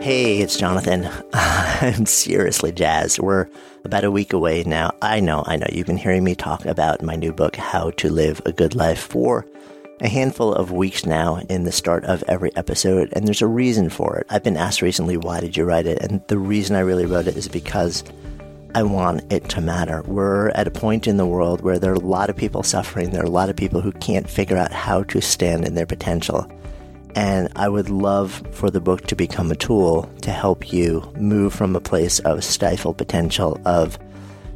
Hey, it's Jonathan. I'm seriously jazzed. We're about a week away now. I know, I know. You've been hearing me talk about my new book, How to Live a Good Life, for a handful of weeks now in the start of every episode, and there's a reason for it. I've been asked recently, why did you write it? And the reason I really wrote it is because I want it to matter. We're at a point in the world where there are a lot of people suffering. There are a lot of people who can't figure out how to stand in their potential. And I would love for the book to become a tool to help you move from a place of stifled potential, of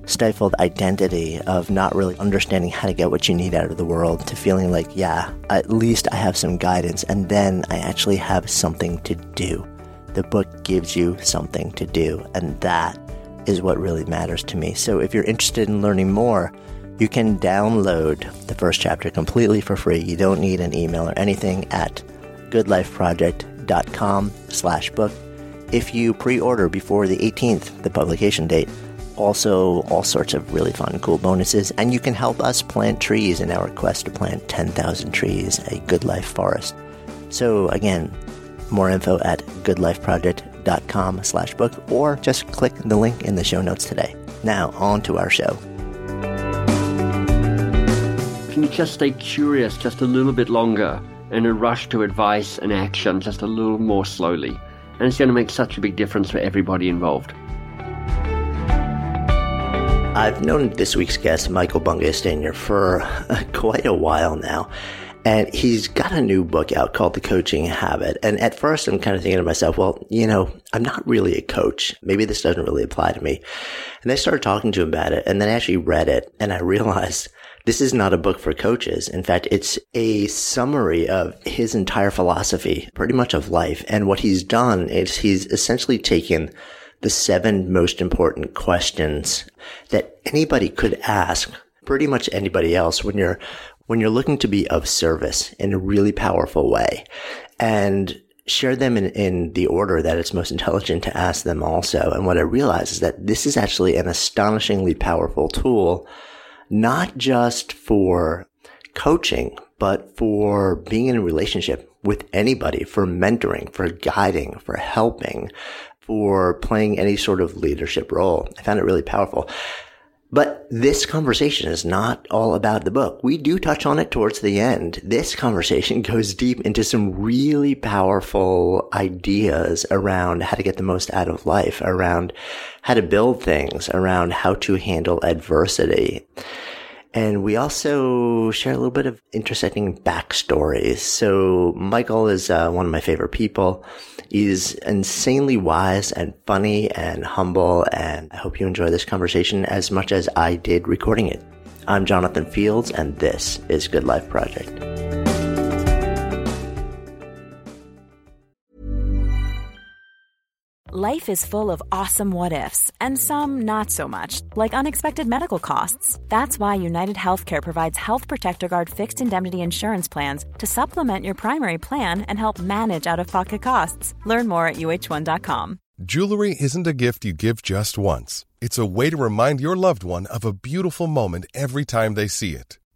stifled identity, of not really understanding how to get what you need out of the world, to feeling like, yeah, at least I have some guidance, and then I actually have something to do. The book gives you something to do, and that is what really matters to me. So if you're interested in learning more, you can download the first chapter completely for free. You don't need an email or anything at goodlifeproject.com slash book. If you pre-order before the 18th, the publication date, also all sorts of really fun, cool bonuses, and you can help us plant trees in our quest to plant 10,000 trees, a good life forest. So again, more info at goodlifeproject.com slash book, or just click the link in the show notes today. Now, on to our show. Can you just stay curious just a little bit longer? And a rush to advice and action just a little more slowly. And it's going to make such a big difference for everybody involved. I've known this week's guest, Michael Bungay-Stanier, for uh, quite a while now. And he's got a new book out called The Coaching Habit. And at first, I'm kind of thinking to myself, well, you know, I'm not really a coach. Maybe this doesn't really apply to me. And I started talking to him about it and then I actually read it and I realized this is not a book for coaches. In fact, it's a summary of his entire philosophy, pretty much of life. And what he's done is he's essentially taken the seven most important questions that anybody could ask pretty much anybody else when you're when you're looking to be of service in a really powerful way and share them in, in the order that it's most intelligent to ask them also. And what I realize is that this is actually an astonishingly powerful tool not just for coaching, but for being in a relationship with anybody, for mentoring, for guiding, for helping, for playing any sort of leadership role. I found it really powerful. But this conversation is not all about the book. We do touch on it towards the end. This conversation goes deep into some really powerful ideas around how to get the most out of life, around how to build things, around how to handle adversity. And we also share a little bit of intersecting backstories. So Michael is uh, one of my favorite people. He's insanely wise and funny and humble. And I hope you enjoy this conversation as much as I did recording it. I'm Jonathan Fields, and this is Good Life Project. Life is full of awesome what ifs, and some not so much, like unexpected medical costs. That's why United Healthcare provides Health Protector Guard fixed indemnity insurance plans to supplement your primary plan and help manage out of pocket costs. Learn more at uhone.com. Jewelry isn't a gift you give just once, it's a way to remind your loved one of a beautiful moment every time they see it.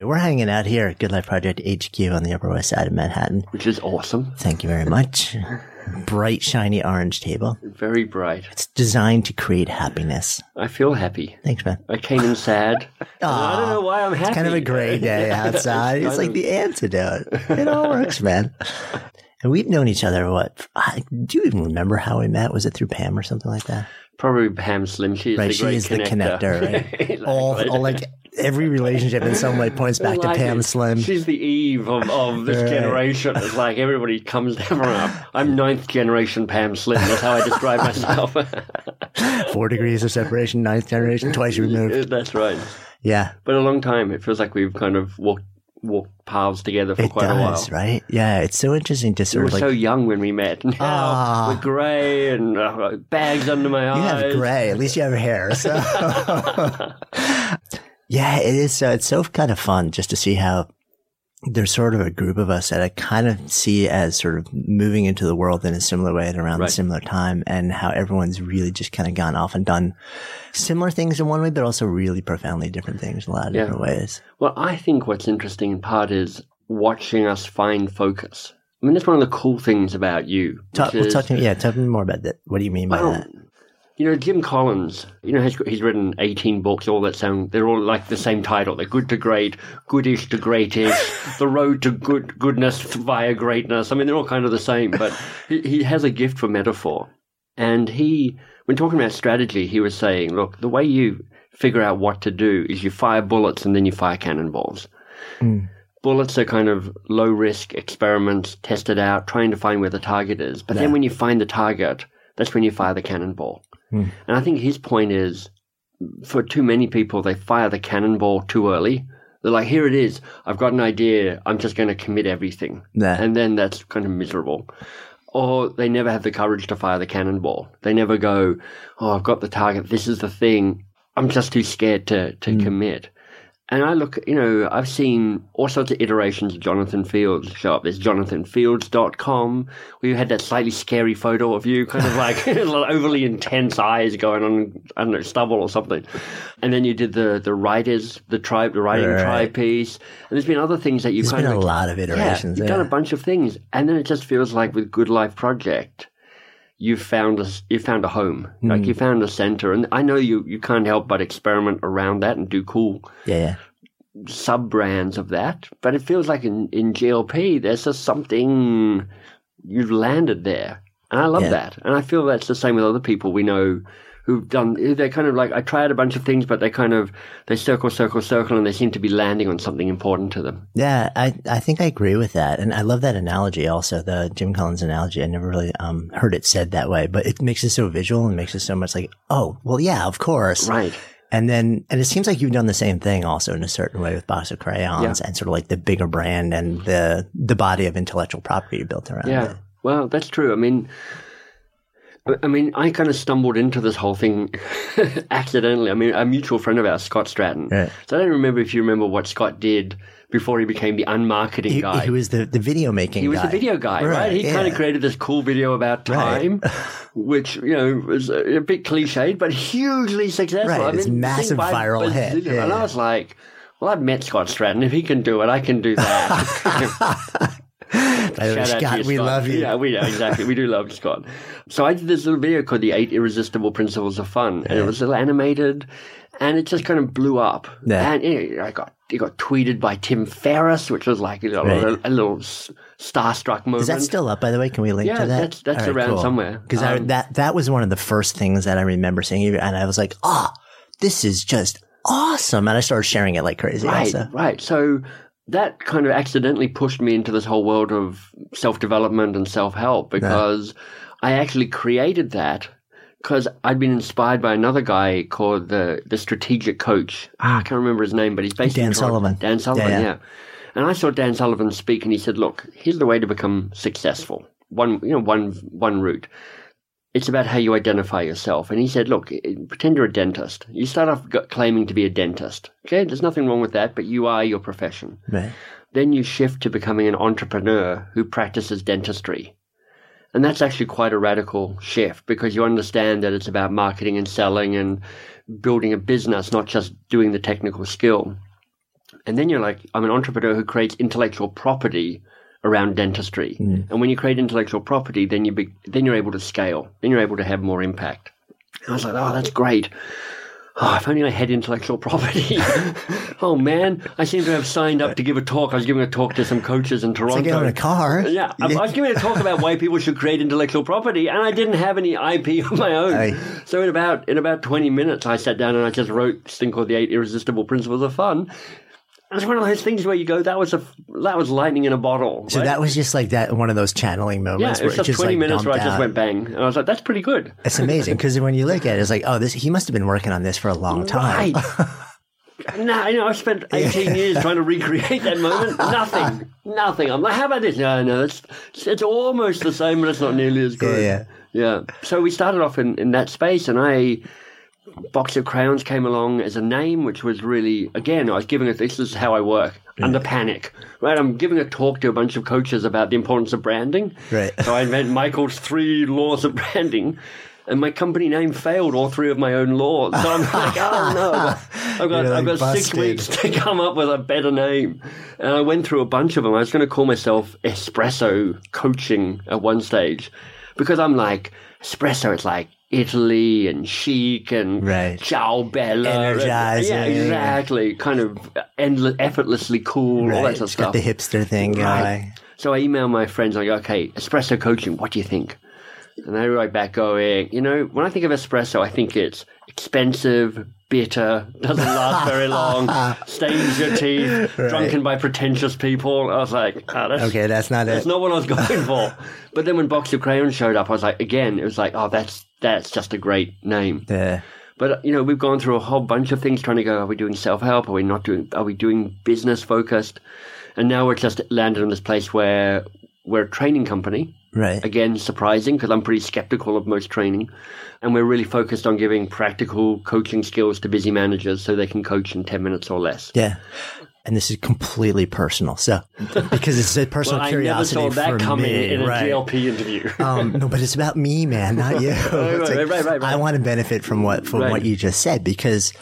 We're hanging out here at Good Life Project HQ on the Upper West Side of Manhattan. Which is awesome. Thank you very much. Bright, shiny orange table. Very bright. It's designed to create happiness. I feel happy. Thanks, man. I came in sad. I don't know why I'm happy. It's kind of a gray day outside. it's like the antidote. It all works, man. And we've known each other, what? Do you even remember how we met? Was it through Pam or something like that? Probably Pam Slim. She is right, the she is connector. the connector, right? all, all like every relationship in some way points back Like to Pam it. Slim. She's the Eve of, of this Right. generation. It's like everybody comes down from up. I'm ninth generation Pam Slim. That's how I describe myself. Four degrees of separation, ninth generation, twice removed. That's right. Yeah, But a long time. It feels like we've kind of walked walked paths together for it quite a while. does, right? Yeah, it's so interesting to We sort were of like. so young when we met. Now Ah. we're grey and uh, bags under my eyes. you have gray. At least you have hair. So. yeah, it is. So it's so kind of fun just to see how there's sort of a group of us that I kind of see as sort of moving into the world in a similar way at around Right. a similar time, and how everyone's really just kind of gone off and done similar things in one way, but also really profoundly different things in a lot of Yeah. different ways. Well, I think what's interesting in part is watching us find focus. I mean, that's one of the cool things about you. Talk, which well, talk to me. Yeah, tell me more about that. What do you mean by Well, that? You know, Jim Collins, you know, he's, he's written 18 books, all that sound, they're all like the same title. They're good to great, goodish to greatish, the road to good goodness via greatness. I mean, they're all kind of the same, but he, he has a gift for metaphor. And he, when talking about strategy, he was saying, look, the way you figure out what to do is you fire bullets and then you fire cannonballs. Hmm. Bullets are kind of low risk experiments, test it out, trying to find where the target is. But then when you find the target, that's when you fire the cannonball. Hmm. And I think his point is for too many people, they fire the cannonball too early. They're like, here it is. I've got an idea. I'm just going to commit everything. Yeah. And then that's kind of miserable. Or they never have the courage to fire the cannonball. They never go, oh, I've got the target. This is the thing. I'm just too scared to, to hmm. commit. And I look, you know, I've seen all sorts of iterations of Jonathan Fields show up. There's jonathanfields.com, where you had that slightly scary photo of you, kind of like overly intense eyes going on, I don't know, stubble or something. And then you did the, the writers, the tribe, the writing Right. tribe piece. And there's been other things that you've There's kind been a of. lot of iterations. Yeah, you've yeah. done a bunch of things. And then it just feels like with Good Life Project, you've found a, you found a home. Like Hmm. you found a center. And I know you, you can't help but experiment around that and do cool yeah, yeah. sub brands of that. But it feels like in, in GLP, there's just something you've landed there. And I love Yeah. that. And I feel that's the same with other people we know who've done, they're kind of like, I tried a bunch of things, but they kind of, they circle, circle, circle, and they seem to be landing on something important to them. Yeah, I, I think I agree with that. And I love that analogy also, the Jim Collins analogy. I never really um, heard it said that way, but it makes it so visual and makes it so much like, oh, well, yeah, of course. Right. And then, and it seems like you've done the same thing also in a certain way with Box of Crayons and sort of like the bigger brand and the, the body of intellectual property you built around Yeah. it. Well, that's true. I mean, I- mean, I kind of stumbled into this whole thing accidentally. I mean, a mutual friend of ours, Scott Stratten. Right. So I don't remember if you remember what Scott did before he became the unmarketing He, guy. he was the, the video making guy. He was guy. the video guy, right? Right, He kind of created this cool video about Right. time, which you know was a, a bit cliched, but hugely successful. Right, I it's massive viral hit, yeah, and I was like, "Well, I've met Scott Stratten. If he can do it, I can do that." By the Shout out to Scott, we Scott. love you. Yeah, we exactly. We do love Scott. So I did this little video called "The Eight Irresistible Principles of Fun," and it was a little animated, and it just kind of blew up. Yeah. And I got it got tweeted by Tim Ferriss, which was like you know, Right. a, a little starstruck moment. Is that still up, by the way? Can we link Yeah, to that? that's- that's All around somewhere. Because Um, that that was one of the first things that I remember seeing, and I was like, "Oh, this is just awesome!" And I started sharing it like crazy. Right, Also. right. So that kind of accidentally pushed me into this whole world of self development and self help because I actually created that because I'd been inspired by another guy called the the strategic coach. Ah, I can't remember his name, but he's based Dan. Sullivan. Dan Sullivan, Yeah, yeah. yeah. And I saw Dan Sullivan speak, and he said, "Look, here's the way to become successful. One, you know, one one route. It's about how you identify yourself." And he said, "Look, pretend you're a dentist. You start off claiming to be a dentist. Okay, there's nothing wrong with that, but you are your profession. Right. Then you shift to becoming an entrepreneur who practices dentistry." And that's actually quite a radical shift because you understand that it's about marketing and selling and building a business, not just doing the technical skill. And then you're like, I'm an entrepreneur who creates intellectual property around dentistry. Mm. And when you create intellectual property, then you be, then you're able to scale. Then you're able to have more impact. And I was like, oh, that's great. Oh, if only I had intellectual property. oh man, I seem to have signed up to give a talk. I was giving a talk to some coaches in Toronto. It's like owning a car. Yeah, I, I was giving a talk about why people should create intellectual property, and I didn't have any IP of my own. Aye. So in about in about twenty minutes, I sat down and I just wrote this thing called the Eight Irresistible Principles of Fun. It's one of those things where you go, that was a that was lightning in a bottle. So right? that was just like that one of those channeling moments. yeah, it was just twenty like minutes where I just out. went bang, and I was like, that's pretty good. It's amazing because when you look at it, it's like, oh, this he must have been working on this for a long time. Right. nah, you know, I spent 18 years trying to recreate that moment. Nothing. Nothing. I'm like, how about this? No, no, it's, it's almost the same, but it's not nearly as good. Yeah, Yeah. So we started off in, in that space, and I. Box of Crayons came along as a name, which was really, again, I was giving it, this is how I work, under panic. Right? I'm giving a talk to a bunch of coaches about the importance of branding. Right. So I invent Michael's three laws of branding. And my company name failed all three of my own laws. So I'm like, oh no. I've got, You're, I've like, got six weeks to come up with a better name. And I went through a bunch of them. I was going to call myself Espresso Coaching at one stage because I'm like, espresso, it's like Italy and chic and Right. ciao bella. and- yeah, exactly. Kind of endless, effortlessly cool, all that sort of It's got stuff. the hipster thing going. Right. So I email my friends, I go, okay, espresso coaching, what do you think? And they write back going, you know, when I think of espresso, I think it's expensive, bitter, doesn't last very long, stains your teeth, drunken by pretentious people. I was like, oh, that's, Okay, that's not that's it. That's not what I was going for. but then when Box of Crayons showed up, I was like, again, it was like, oh, that's that's just a great name. Yeah. But you know, we've gone through a whole bunch of things trying to go. Are we doing self help? Are we not doing? Are we doing business focused? And now we're just landed in this place where we're a training company. Right. Again, surprising because I'm pretty skeptical of most training, and we're really focused on giving practical coaching skills to busy managers so they can coach in ten minutes or less. Yeah. And this is completely personal. So, because it's a personal Well, I never curiosity saw that for coming me. in a right. GLP interview. um, no, but it's about me, man, not you. Right, like, right, right, right. I want to benefit from what from what you just said because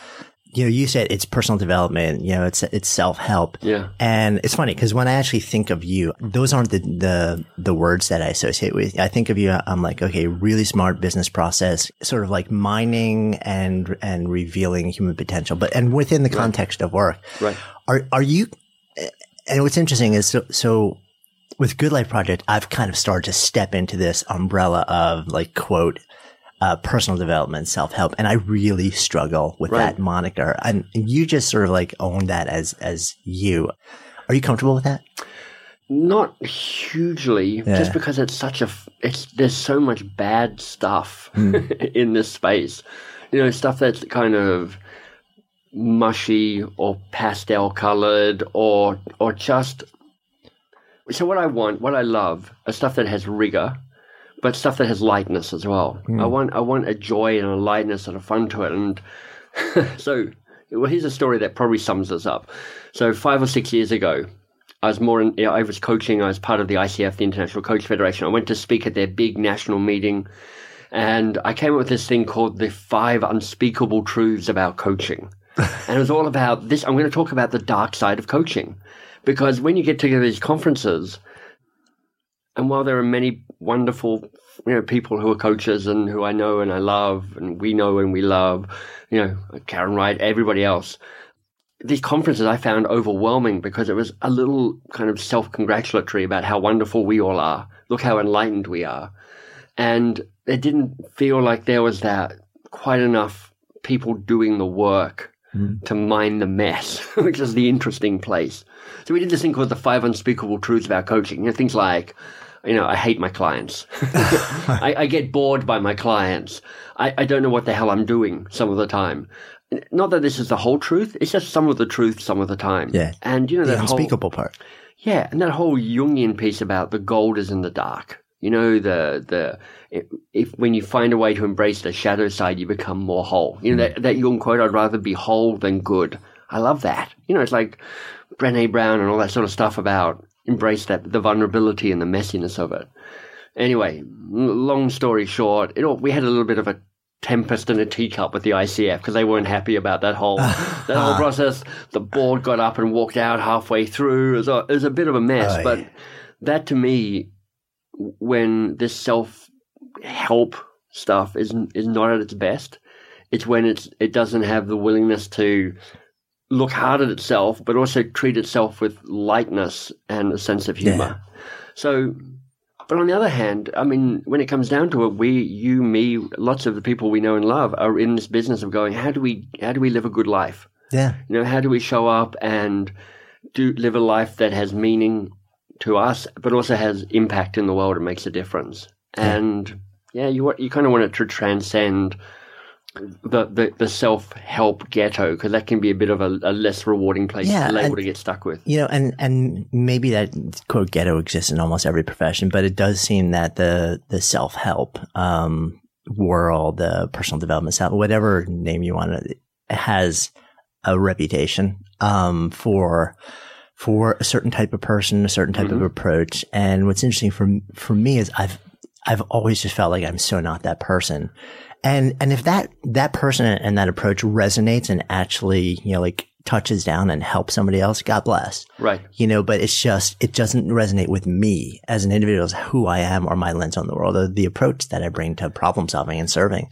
you know you said it's personal development. You know, it's it's self help. Yeah. And it's funny because when I actually think of you, those aren't the, the the words that I associate with. I think of you. I'm like, okay, really smart business process, sort of like mining and and revealing human potential, but and within the context of work. Right. Are are you? And what's interesting is so so with Good Life Project, I've kind of started to step into this umbrella of like quote uh, personal development, self help, and I really struggle with Right. that moniker. And you just sort of like own that as as you. Are you comfortable with that? Not hugely, just because it's such a It's there's so much bad stuff in this space. You know, stuff that's kind of mushy or pastel colored or or just. So what I want, what I love, is stuff that has rigor, but stuff that has lightness as well. I hmm. want I want a joy and a lightness and a fun to it. And so, well, here's a story that probably sums this up. So five or six years ago, I was more in, yeah, I was coaching. I was part of the ICF, the International Coach Federation. I went to speak at their big national meeting, and I came up with this thing called the five unspeakable truths about coaching. and it was all about this. I'm going to talk about the dark side of coaching, because when you get together these conferences, and while there are many wonderful, you know, people who are coaches and who I know and I love, and we know and we love, you know, Karen Wright, everybody else, these conferences I found overwhelming because it was a little kind of self congratulatory about how wonderful we all are. Look how enlightened we are. And it didn't feel like there was that quite enough people doing the work hmm. to mine the mess, which is the interesting place. So we did this thing called the five unspeakable truths about coaching. You know, things like, you know, I hate my clients. I, I get bored by my clients. I, I don't know what the hell I'm doing some of the time. not that this is the whole truth. It's just some of the truth, some of the time. Yeah. And you know The that whole unspeakable part. yeah, and that whole Jungian piece about the gold is in the dark. You know, the the if when you find a way to embrace the shadow side, you become more whole. You know hmm. that that Jung quote: "I'd rather be whole than good." I love that. You know, it's like Brené Brown and all that sort of stuff about embrace that the vulnerability and the messiness of it. Anyway, long story short, it all, we had a little bit of a tempest in a teacup with the ICF because they weren't happy about that whole ah. that whole ah. process. The board got up and walked out halfway through. It was a, it was a bit of a mess, Oh, but yeah. that to me, when this self help stuff is is not at its best, it's when it's it doesn't have the willingness to look hard at itself, but also treat itself with lightness and a sense of humor. So, but on the other hand, I mean, when it comes down to it, we, you, me, lots of the people we know and love are in this business of going, how do we, how do we live a good life? Yeah. You know, how do we show up and do live a life that has meaning to us, but also has impact in the world and makes a difference? And yeah, you you kind of want it to transcend the the, the self help ghetto because that can be a bit of a, a less rewarding place Yeah, label and- to get stuck with. You know, and and maybe that quote ghetto exists in almost every profession, but it does seem that the the self help um, world, the personal development, self, whatever name you want to, has a reputation um, for for a certain type of person, a certain type of approach. And what's interesting for for me is I've I've always just felt like I'm so not that person. And and if that that person and that approach resonates and actually, you know, like touches down and helps somebody else, God bless. Right. You know, but it's just it doesn't resonate with me as an individual, as who I am or my lens on the world or the approach that I bring to problem solving and serving.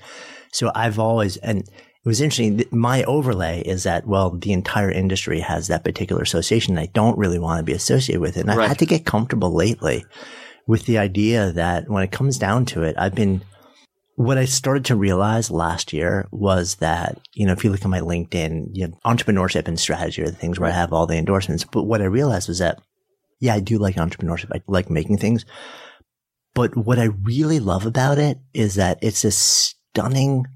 So I've always and it was interesting. My overlay is that, well, the entire industry has that particular association. I don't really want to be associated with it. And I've had to get comfortable lately with the idea that when it comes down to it, I've been, what I started to realize last year was that, you know, if you look at my LinkedIn, you know, entrepreneurship and strategy are the things where I have all the endorsements. But what I realized was that, yeah, I do like entrepreneurship. I like making things. But what I really love about it is that it's a stunning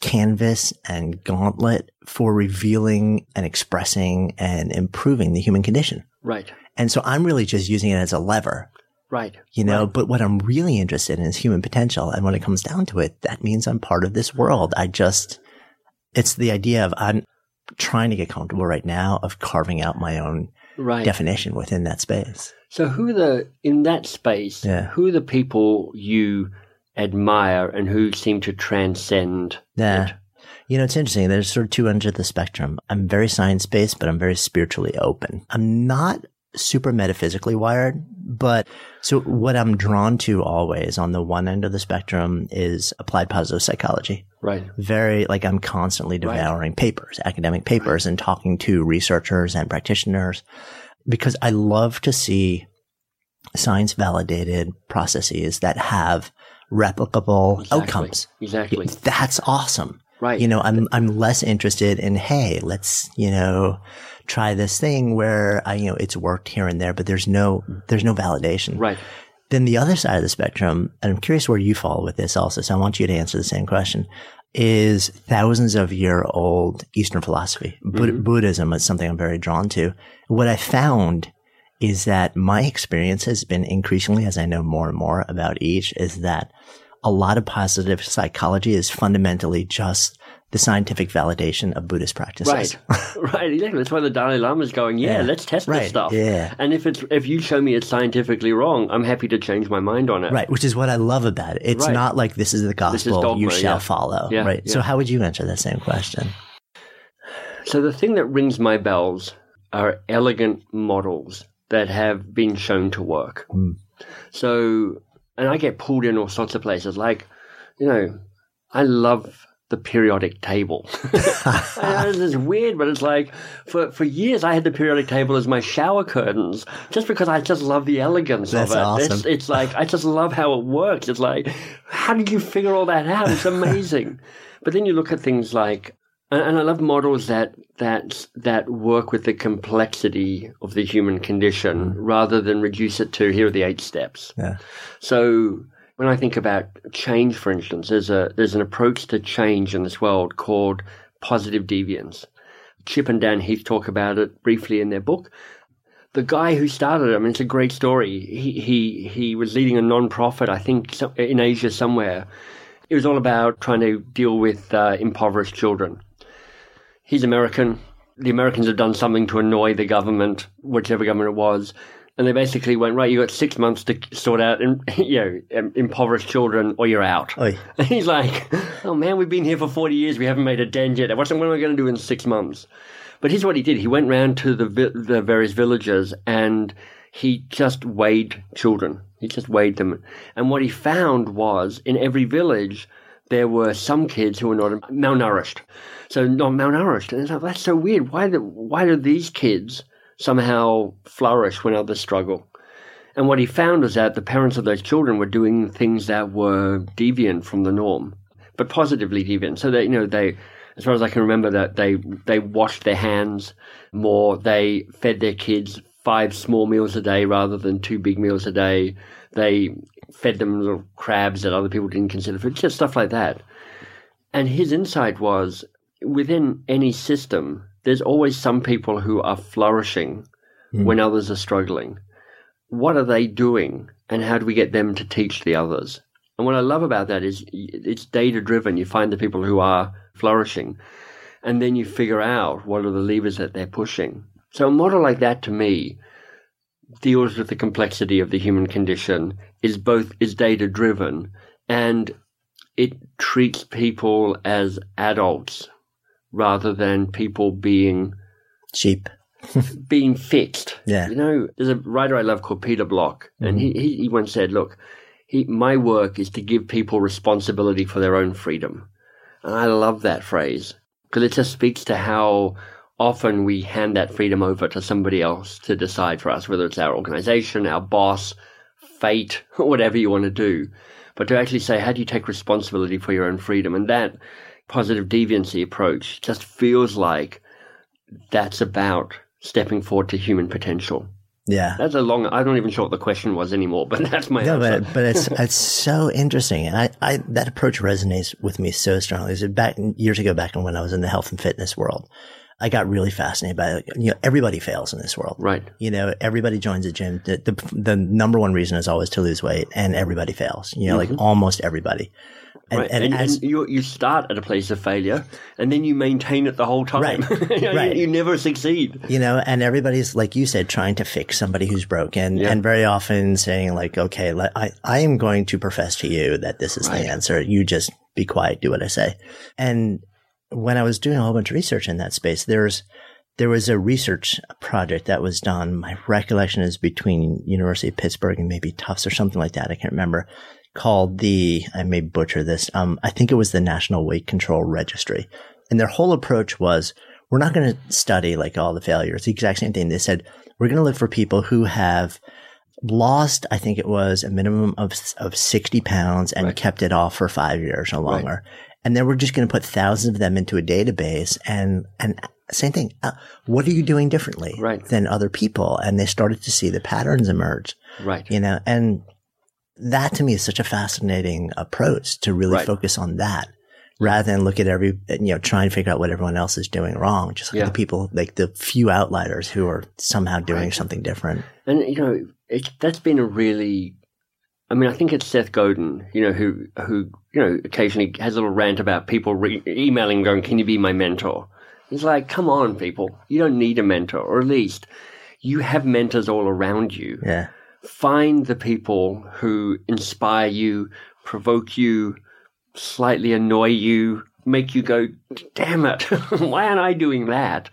canvas and gauntlet for revealing and expressing and improving the human condition. Right. And so I'm really just using it as a lever, Right. you know, Right. but what I'm really interested in is human potential. And when it comes down to it, that means I'm part of this world. I just, it's the idea of I'm trying to get comfortable right now of carving out my own Right. definition within that space. So who are the in that space? Yeah. Who the people you admire and who seem to transcend? Yeah. it? You know, it's interesting. There's sort of two ends of the spectrum. I'm very science based, but I'm very spiritually open. I'm not super metaphysically wired, but so what I'm drawn to always on the one end of the spectrum is applied positive psychology. Right. Very, like I'm constantly devouring papers, academic papers and talking to researchers and practitioners because I love to see science validated processes that have replicable Exactly. outcomes. Exactly. That's awesome. Right. You know, I'm I'm less interested in hey, let's you know try this thing where I you know it's worked here and there, but there's no there's no validation. Right. Then the other side of the spectrum, and I'm curious where you fall with this also. So I want you to answer the same question: is thousands of year old Eastern philosophy. Bud- mm-hmm. Buddhism is something I'm very drawn to. What I found is that my experience has been increasingly, as I know more and more about each, is that a lot of positive psychology is fundamentally just the scientific validation of Buddhist practices. Right. right. Exactly. That's why the Dalai Lama is going. Yeah, Yeah. let's test Right. this stuff. Yeah. And if it's if you show me it's scientifically wrong, I'm happy to change my mind on it. Right, which is what I love about it. It's Right. not like this is the gospel dogma, you shall yeah. follow. Yeah, right. So how would you answer that same question? So the thing that rings my bells are elegant models that have been shown to work. Hmm. So, and I get pulled in all sorts of places. Like, you know, I love the periodic table. I know this is weird, but it's like for for years I had the periodic table as my shower curtains, just because I just love the elegance That's of it. awesome. It's, it's like I just love how it works. It's like, how did you figure all that out? It's amazing. but then you look at things like and, and I love models that that that work with the complexity of the human condition mm. rather than reduce it to here are the eight steps. Yeah. So when I think about change, for instance, there's a there's an approach to change in this world called positive deviance. Chip and Dan Heath talk about it briefly in their book. The guy who started it, I mean, it's a great story. He he he was leading a non-profit, I think, in Asia somewhere. It was all about trying to deal with uh, impoverished children. He's American. The Americans have done something to annoy the government, whichever government it was, and they basically went right. You got six months to sort out, you know, impoverished children, or you're out. And he's like, "Oh man, we've been here for forty years. We haven't made a dent yet. What's what am I going to do in six months?" But here's what he did. He went round to the the various villages and he just weighed children. He just weighed them. And what he found was in every village there were some kids who were not malnourished. So not malnourished. And like, that's so weird. Why do, why do these kids somehow flourish when others struggle? And what he found was that the parents of those children were doing things that were deviant from the norm, but positively deviant. So that, you know, they, as far as I can remember, that they they washed their hands more. They fed their kids five small meals a day rather than two big meals a day. They fed them little crabs that other people didn't consider food, just stuff like that. And his insight was within any system, there's always some people who are flourishing mm. when others are struggling. What are they doing, and how do we get them to teach the others? And what I love about that is it's data driven. You find the people who are flourishing, and then you figure out what are the levers that they're pushing. So a model like that to me deals with the complexity of the human condition, is both is data driven, and it treats people as adults rather than people being cheap. being fixed. Yeah. You know, there's a writer I love called Peter Block, and mm-hmm. he, he once said, look, he, my work is to give people responsibility for their own freedom. And I love that phrase because it just speaks to how often we hand that freedom over to somebody else to decide for us, whether it's our organization, our boss, fate, whatever you want to do. But to actually say, how do you take responsibility for your own freedom? And that positive deviancy approach just feels like that's about stepping forward to human potential. Yeah, that's a long. I'm not even sure what the question was anymore, but that's my no, answer. but but it's it's so interesting, and I, I that approach resonates with me so strongly. Is back years ago, back when I was in the health and fitness world, I got really fascinated by it. You know, everybody fails in this world, right? You know, everybody joins a gym. The the, the number one reason is always to lose weight, and everybody fails. You know, mm-hmm. like almost everybody. And, right. and, and, as, and, you, you start at a place of failure and then you maintain it the whole time. Right. you, right. You, never succeed. You know, and everybody's, like you said, trying to fix somebody who's broken yeah. and very often saying like, okay, let, I, I am going to profess to you that this is right. the answer. You just be quiet, do what I say. And when I was doing a whole bunch of research in that space, there's, there was a research project that was done. My recollection is between University of Pittsburgh and maybe Tufts or something like that. I can't remember called the, I may butcher this, um, I think it was the National Weight Control Registry. And their whole approach was, we're not going to study like all the failures, the exact same thing. They said, we're going to look for people who have lost, I think it was a minimum of, of 60 pounds and right. kept it off for five years or longer. Right. And then we're just going to put thousands of them into a database and, and same thing. Uh, what are you doing differently right. than other people? And they started to see the patterns emerge. Right. You know, and that to me is such a fascinating approach to really right. focus on that rather than look at every, you know, try and figure out what everyone else is doing wrong. Just look yeah. at the people, like the few outliers who are somehow doing right. something different. And, you know, it, that's been a really, I mean, I think it's Seth Godin, you know, who, who, you know, occasionally has a little rant about people re- emailing going, can you be my mentor? He's like, come on, people. You don't need a mentor, or at least you have mentors all around you. Yeah find the people who inspire you, provoke you, slightly annoy you, make you go, damn it, why aren't I doing that?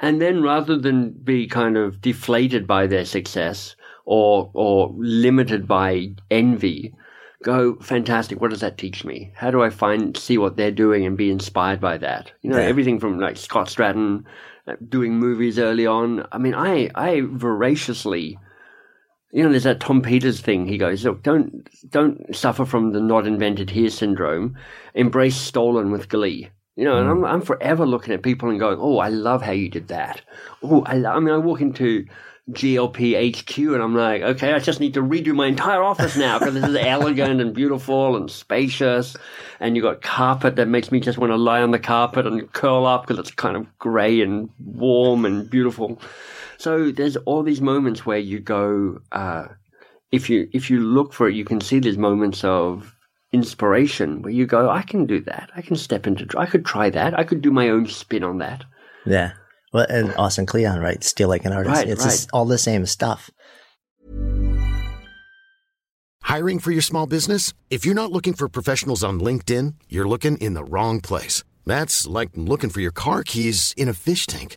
And then rather than be kind of deflated by their success or, or limited by envy, go, fantastic, what does that teach me? How do I find, see what they're doing and be inspired by that? You know, yeah. everything from like Scott Stratten, uh, doing movies early on. I mean, I, I voraciously you know, there's that Tom Peters thing. He goes, look, don't don't suffer from the not invented here syndrome. Embrace stolen with glee. You know, mm. and I'm I'm forever looking at people and going, oh, I love how you did that. Oh, I, I mean, I walk into GLP HQ, and I'm like, okay, I just need to redo my entire office now because this is elegant and beautiful and spacious, and you got carpet that makes me just want to lie on the carpet and curl up because it's kind of grey and warm and beautiful. So there's all these moments where you go, uh, if you if you look for it, you can see these moments of inspiration where you go, I can do that. I can step into, I could try that. I could do my own spin on that. Yeah. Well, and Austin Kleon, right? Steal like an artist. Right, it's right. just all the same stuff. Hiring for your small business? If you're not looking for professionals on LinkedIn, you're looking in the wrong place. That's like looking for your car keys in a fish tank.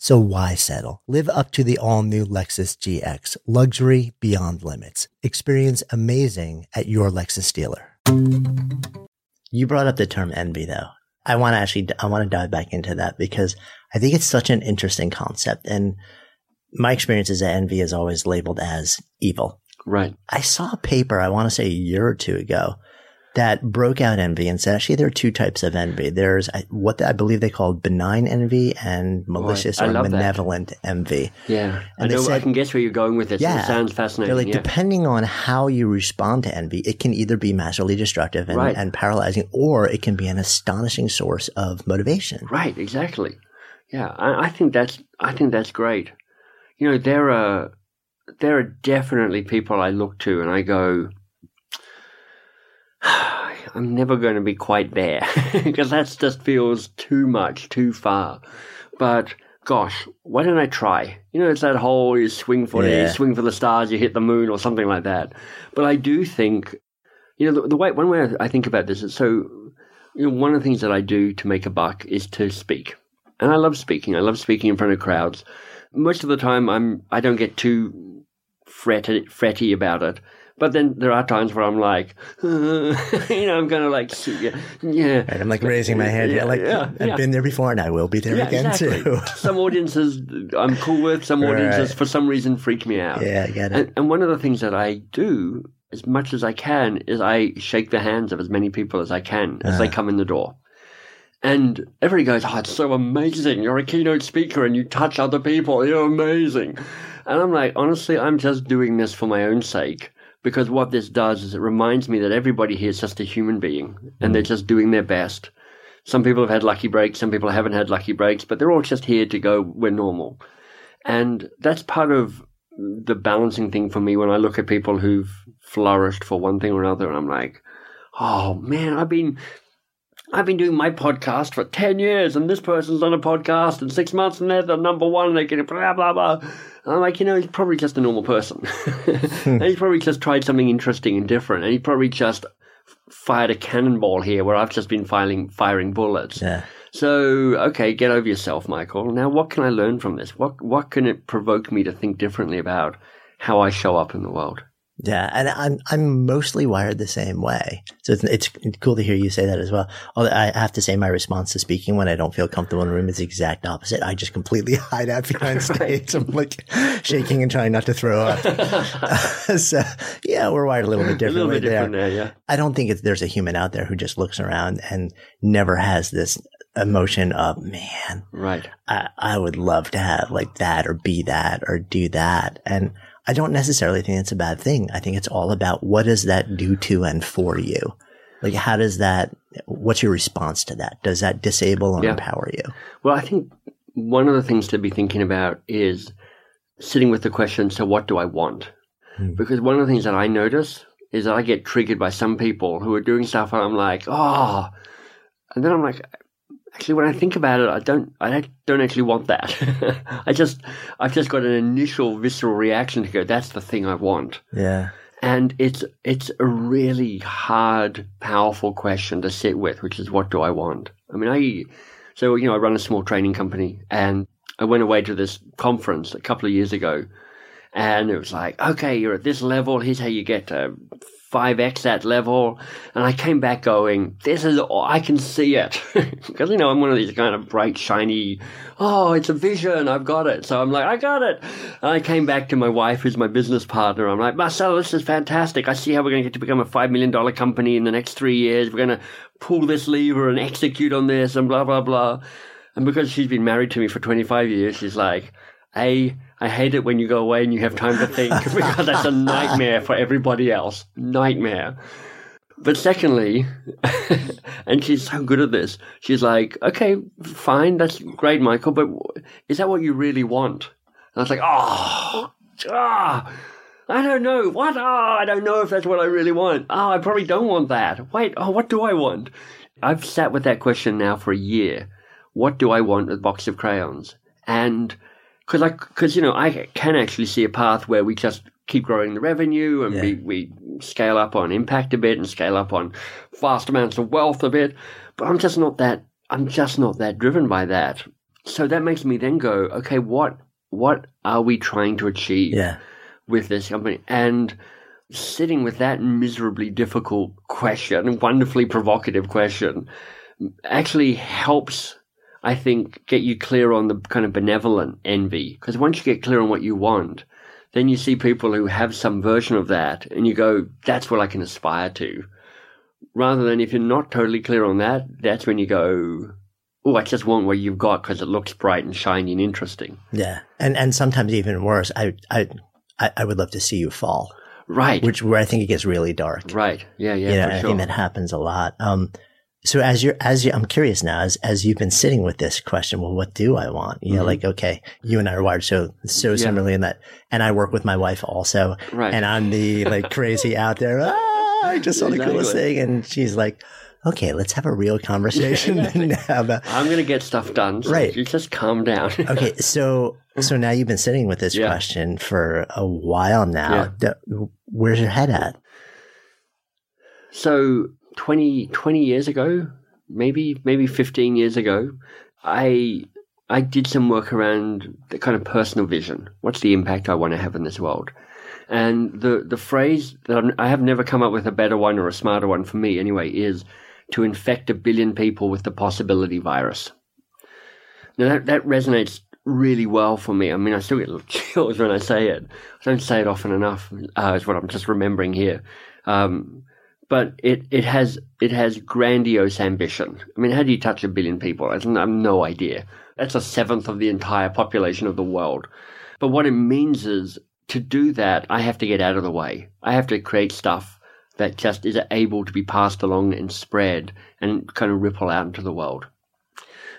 So why settle? Live up to the all new Lexus GX, luxury beyond limits. Experience amazing at your Lexus dealer. You brought up the term envy though. I want to actually, I want to dive back into that because I think it's such an interesting concept. And my experience is that envy is always labeled as evil. Right. I saw a paper, I want to say a year or two ago, that broke out envy and said actually there are two types of envy. There's uh, what I believe they called benign envy and malicious I or love that. benevolent envy. Yeah. I And they know. I can guess where you're going with this. Yeah. It sounds fascinating. They're like, yeah. depending on how you respond to envy, it can either be massively destructive and, Right. and paralyzing, or it can be an astonishing source of motivation. Right, exactly. Yeah, I, I think that's I think that's great. You know, there are there are definitely people I look to and I go, I'm never going to be quite there because that just feels too much, too far. But gosh, why don't I try? You know, it's that whole you swing for it, Yeah. you swing for the stars, you hit the moon, or something like that. But I do think, you know, the, the way one way I think about this is so. You know, one of the things that I do to make a buck is to speak. and I love speaking. I love speaking in front of crowds. Most of the time, I'm I don't get too fretty, fretty about it. But then there are times where I'm like, you know, I'm kind of like, yeah, yeah. Right, I'm like raising my hand. Yeah, like yeah, I've yeah. been there before, and I will be there Yeah, again exactly. too. some audiences I'm cool with, some audiences Right. for some reason freak me out. yeah, I get it. And, and one of the things that I do, as much as I can, is I shake the hands of as many people as I can as Uh-huh. they come in the door. And everybody goes, Oh, it's so amazing. You're a keynote speaker and you touch other people. You're amazing. And I'm like, honestly, I'm just doing this for my own sake. Because what this does is it reminds me that everybody here is just a human being and they're mm. just doing their best. Some people have had lucky breaks, some people haven't had lucky breaks, but they're all just here to go, we're normal. And that's part of the balancing thing for me when I look at people who've flourished for one thing or another. And I'm like, oh man, I've been. I've been doing my podcast for 10 years and this person's done a podcast in six months and they're the number one and they're getting blah, blah, blah. I'm like, you know, he's probably just a normal person. Hmm. and he's probably just tried something interesting and different. And he probably just fired a cannonball here where I've just been firing, firing bullets. Yeah. So, okay, get over yourself, Michael. Now, what can I learn from this? What what can it provoke me to think differently about how I show up in the world? Yeah, and I'm I'm mostly wired the same way. So it's it's cool to hear you say that as well. Although I have to say, my response to speaking when I don't feel comfortable in a room is the exact opposite. I just completely hide out behind stage. I'm like shaking and trying not to throw up. so yeah, we're wired a little bit A differently little bit there. different there, yeah. I don't think it's, there's a human out there who just looks around and never has this emotion of man. Right. I, I would love to have like that or be that or do that. And I don't necessarily think it's a bad thing. I think it's all about what does that do to and for you? Like, how does that, what's your response to that? Does that disable or Yeah. empower you? Well, I think one of the things to be thinking about is sitting with the question, so what do I want? Hmm. Because one of the things that I notice is that I get triggered by some people who are doing stuff and I'm like, oh, and then I'm like, actually, when I think about it, I don't, I don't actually want that. I just, I've just got an initial visceral reaction to go, that's the thing I want. Yeah. And it's it's a really hard, powerful question to sit with, which is what do I want? I mean, I so you know I run a small training company, and I went away to this conference a couple of years ago, and it was like, okay, you're at this level. Here's how you get to five x that level. And I came back going, this is I can see it because you know I'm one of these kind of bright, shiny. Oh, it's a vision. I've got it. So I'm like, I got it. And I came back to my wife, who's my business partner. I'm like, Marcella, this is fantastic. I see how we're going to get to become a five million dollar company in the next three years. We're going to pull this lever and execute on this and blah blah blah. And because she's been married to me for 25 years, she's like, A, I hate it when you go away and you have time to think because that's a nightmare for everybody else. Nightmare. But secondly, and she's so good at this, she's like, okay, fine, that's great, Michael, but is that what you really want? And I was like, oh, ah, I don't know. What? Oh, I don't know if that's what I really want. Oh, I probably don't want that. Wait, oh, what do I want? I've sat with that question now for a year. What do I want with Box of Crayons? And because I, because you know, I can actually see a path where we just keep growing the revenue and we, we scale up on impact a bit and scale up on vast amounts of wealth a bit. But I'm just not that. I'm just not that driven by that. So that makes me then go, okay, what what are we trying to achieve? Yeah. with this company and sitting with that miserably difficult question, wonderfully provocative question, actually helps, I think, get you clear on the kind of benevolent envy. Because once you get clear on what you want, then you see people who have some version of that and you go, that's what I can aspire to. Rather than if you're not totally clear on that, that's when you go, oh, I just want what you've got because it looks bright and shiny and interesting. Yeah. And, and sometimes even worse, I, I, I would love to see you fall, Right. which where I think it gets really dark. right. Yeah, yeah, you know, I sure. think that happens a lot. Um, so as you're, as you, I'm curious now, as, as you've been sitting with this question, well, what do I want? You know, like, okay, you and I are wired so, so Mm-hmm. Yeah. similarly in that, and I work with my wife also, Right. and I'm the like crazy out there. Ah, I just saw the coolest thing. And she's like, okay, let's have a real conversation now about, I'm going to get stuff done. So Right. You just calm down. okay. So, so now you've been sitting with this Yeah. question for a while now. Th- Where's your head at? so 20, 20 years ago, maybe, maybe 15 years ago, I I did some work around the kind of personal vision. What's the impact I want to have in this world? And the, the phrase that I'm, I have never come up with a better one or a smarter one for me anyway is to infect a billion people with the possibility virus. Now that, that resonates really well for me. I mean, I still get little chills when I say it. I don't say it often enough, uh, is what I'm just remembering here. Um, but it, it has it has grandiose ambition. I mean, how do you touch a billion people? I have no idea. That's a seventh of the entire population of the world. But what it means is to do that, I have to get out of the way. I have to create stuff that just is able to be passed along and spread and kind of ripple out into the world.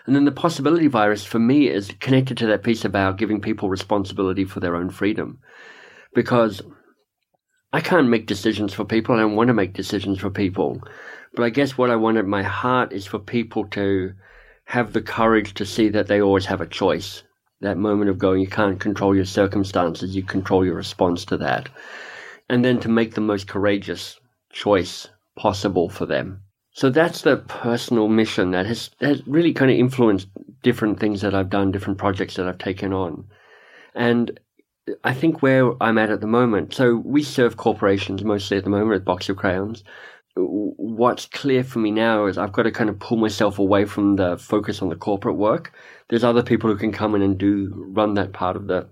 And then the possibility virus for me is connected to that piece about giving people responsibility for their own freedom. Because I can't make decisions for people. I don't want to make decisions for people. But I guess what I want at my heart is for people to have the courage to see that they always have a choice. That moment of going, you can't control your circumstances, you control your response to that. And then to make the most courageous choice possible for them. So that's the personal mission that has, has really kind of influenced different things that I've done, different projects that I've taken on. And I think where I'm at at the moment, so we serve corporations mostly at the moment at Box of Crayons. What's clear for me now is I've got to kind of pull myself away from the focus on the corporate work. There's other people who can come in and do run that part of the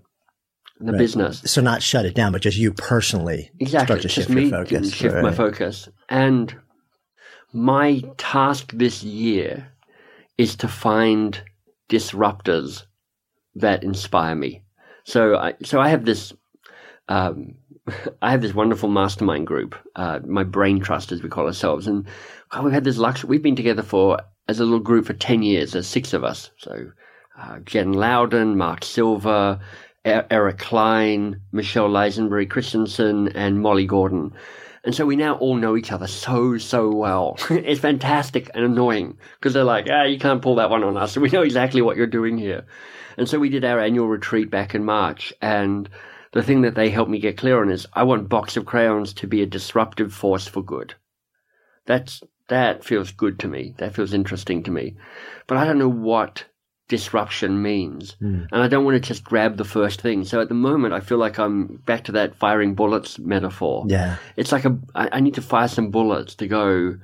the right. business. So not shut it down, but just you personally exactly. start to just shift me your focus. Shift right. my focus. And my task this year is to find disruptors that inspire me. So I so I have this um, I have this wonderful mastermind group, uh, my brain trust as we call ourselves, and God, we've had this luxury. We've been together for as a little group for ten years. There's six of us. So uh, Jen Louden, Mark Silver, Eric Klein, Michelle Lisenbury Christensen, and Molly Gordon. And so we now all know each other so, so well. it's fantastic and annoying because they're like, ah, you can't pull that one on us. We know exactly what you're doing here. And so we did our annual retreat back in March. And the thing that they helped me get clear on is I want Box of Crayons to be a disruptive force for good. That's, that feels good to me. That feels interesting to me. But I don't know what disruption means. Mm. And I don't want to just grab the first thing. So at the moment, I feel like I'm back to that firing bullets metaphor. Yeah. It's like a, I, I need to fire some bullets to go,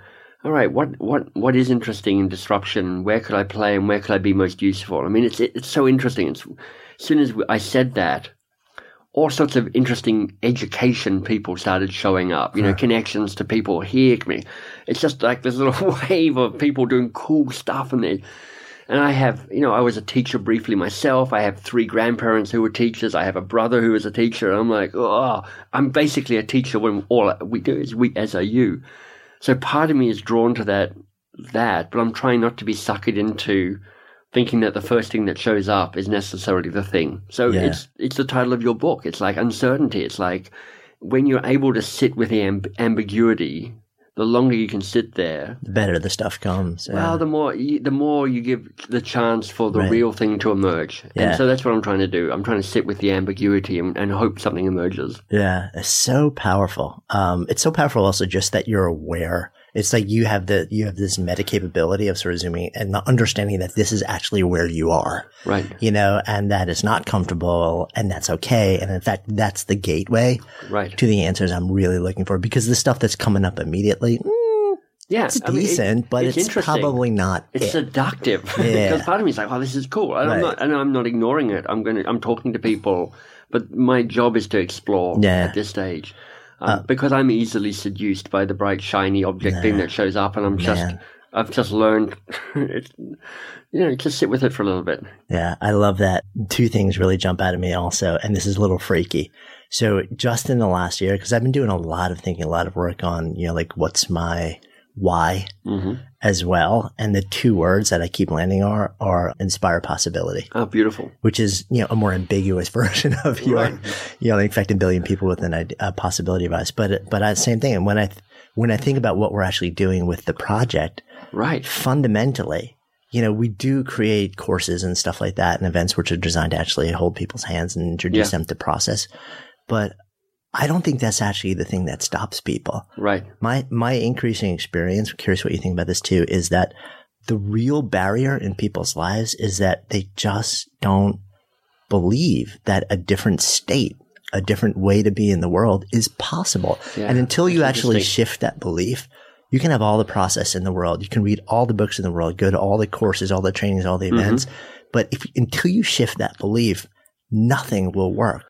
all right, what, what, what is interesting in disruption? Where could I play and where could I be most useful? I mean, it's, it's so interesting. It's, as soon as I said that, all sorts of interesting education people started showing up, you know, connections to people here. It's just like this little wave of people doing cool stuff and they, and I have, you know, I was a teacher briefly myself. I have three grandparents who were teachers. I have a brother who was a teacher. I'm like, oh, I'm basically a teacher when all we do is we as a you. So part of me is drawn to that, that, but I'm trying not to be suckered into thinking that the first thing that shows up is necessarily the thing. So yeah. it's, it's the title of your book. It's like uncertainty. It's like when you're able to sit with the amb- ambiguity, the longer you can sit there, the better the stuff comes. Yeah. Well, the more you, the more you give the chance for the right. real thing to emerge. Yeah. And so that's what I'm trying to do. I'm trying to sit with the ambiguity and, and hope something emerges. Yeah, it's so powerful. Um, it's so powerful also just that you're aware it's like you have the you have this meta capability of sort of zooming and understanding that this is actually where you are, right? You know, and that is not comfortable, and that's okay. And in fact, that's the gateway, right, to the answers I'm really looking for. Because the stuff that's coming up immediately, mm, yeah, it's I decent, mean, it, but it's, it's probably not. It's it. seductive yeah. because part of me is like, "Oh, this is cool," and right. I'm not, and I'm not ignoring it. I'm going to, I'm talking to people, but my job is to explore yeah. at this stage uh, because I'm easily seduced by the bright, shiny object thing that shows up, and I'm just. Man. I've just learned, you know, just sit with it for a little bit. Yeah, I love that. Two things really jump out at me also, and this is a little freaky. So just in the last year, because I've been doing a lot of thinking, a lot of work on, you know, like what's my why mm-hmm. as well. And the two words that I keep landing are, are inspire possibility. Oh, beautiful. Which is, you know, a more ambiguous version of your, right. you know, infect a billion people with an, a possibility advice. But, but uh, same thing. And when I, when I think about what we're actually doing with the project, right. Fundamentally, you know, we do create courses and stuff like that and events which are designed to actually hold people's hands and introduce yeah. them to process. But I don't think that's actually the thing that stops people. Right. My my increasing experience, I'm curious what you think about this too, is that the real barrier in people's lives is that they just don't believe that a different state, a different way to be in the world is possible. Yeah, and until you actually shift that belief, you can have all the process in the world. You can read all the books in the world, go to all the courses, all the trainings, all the Mm-hmm. events. But if until you shift that belief, nothing will work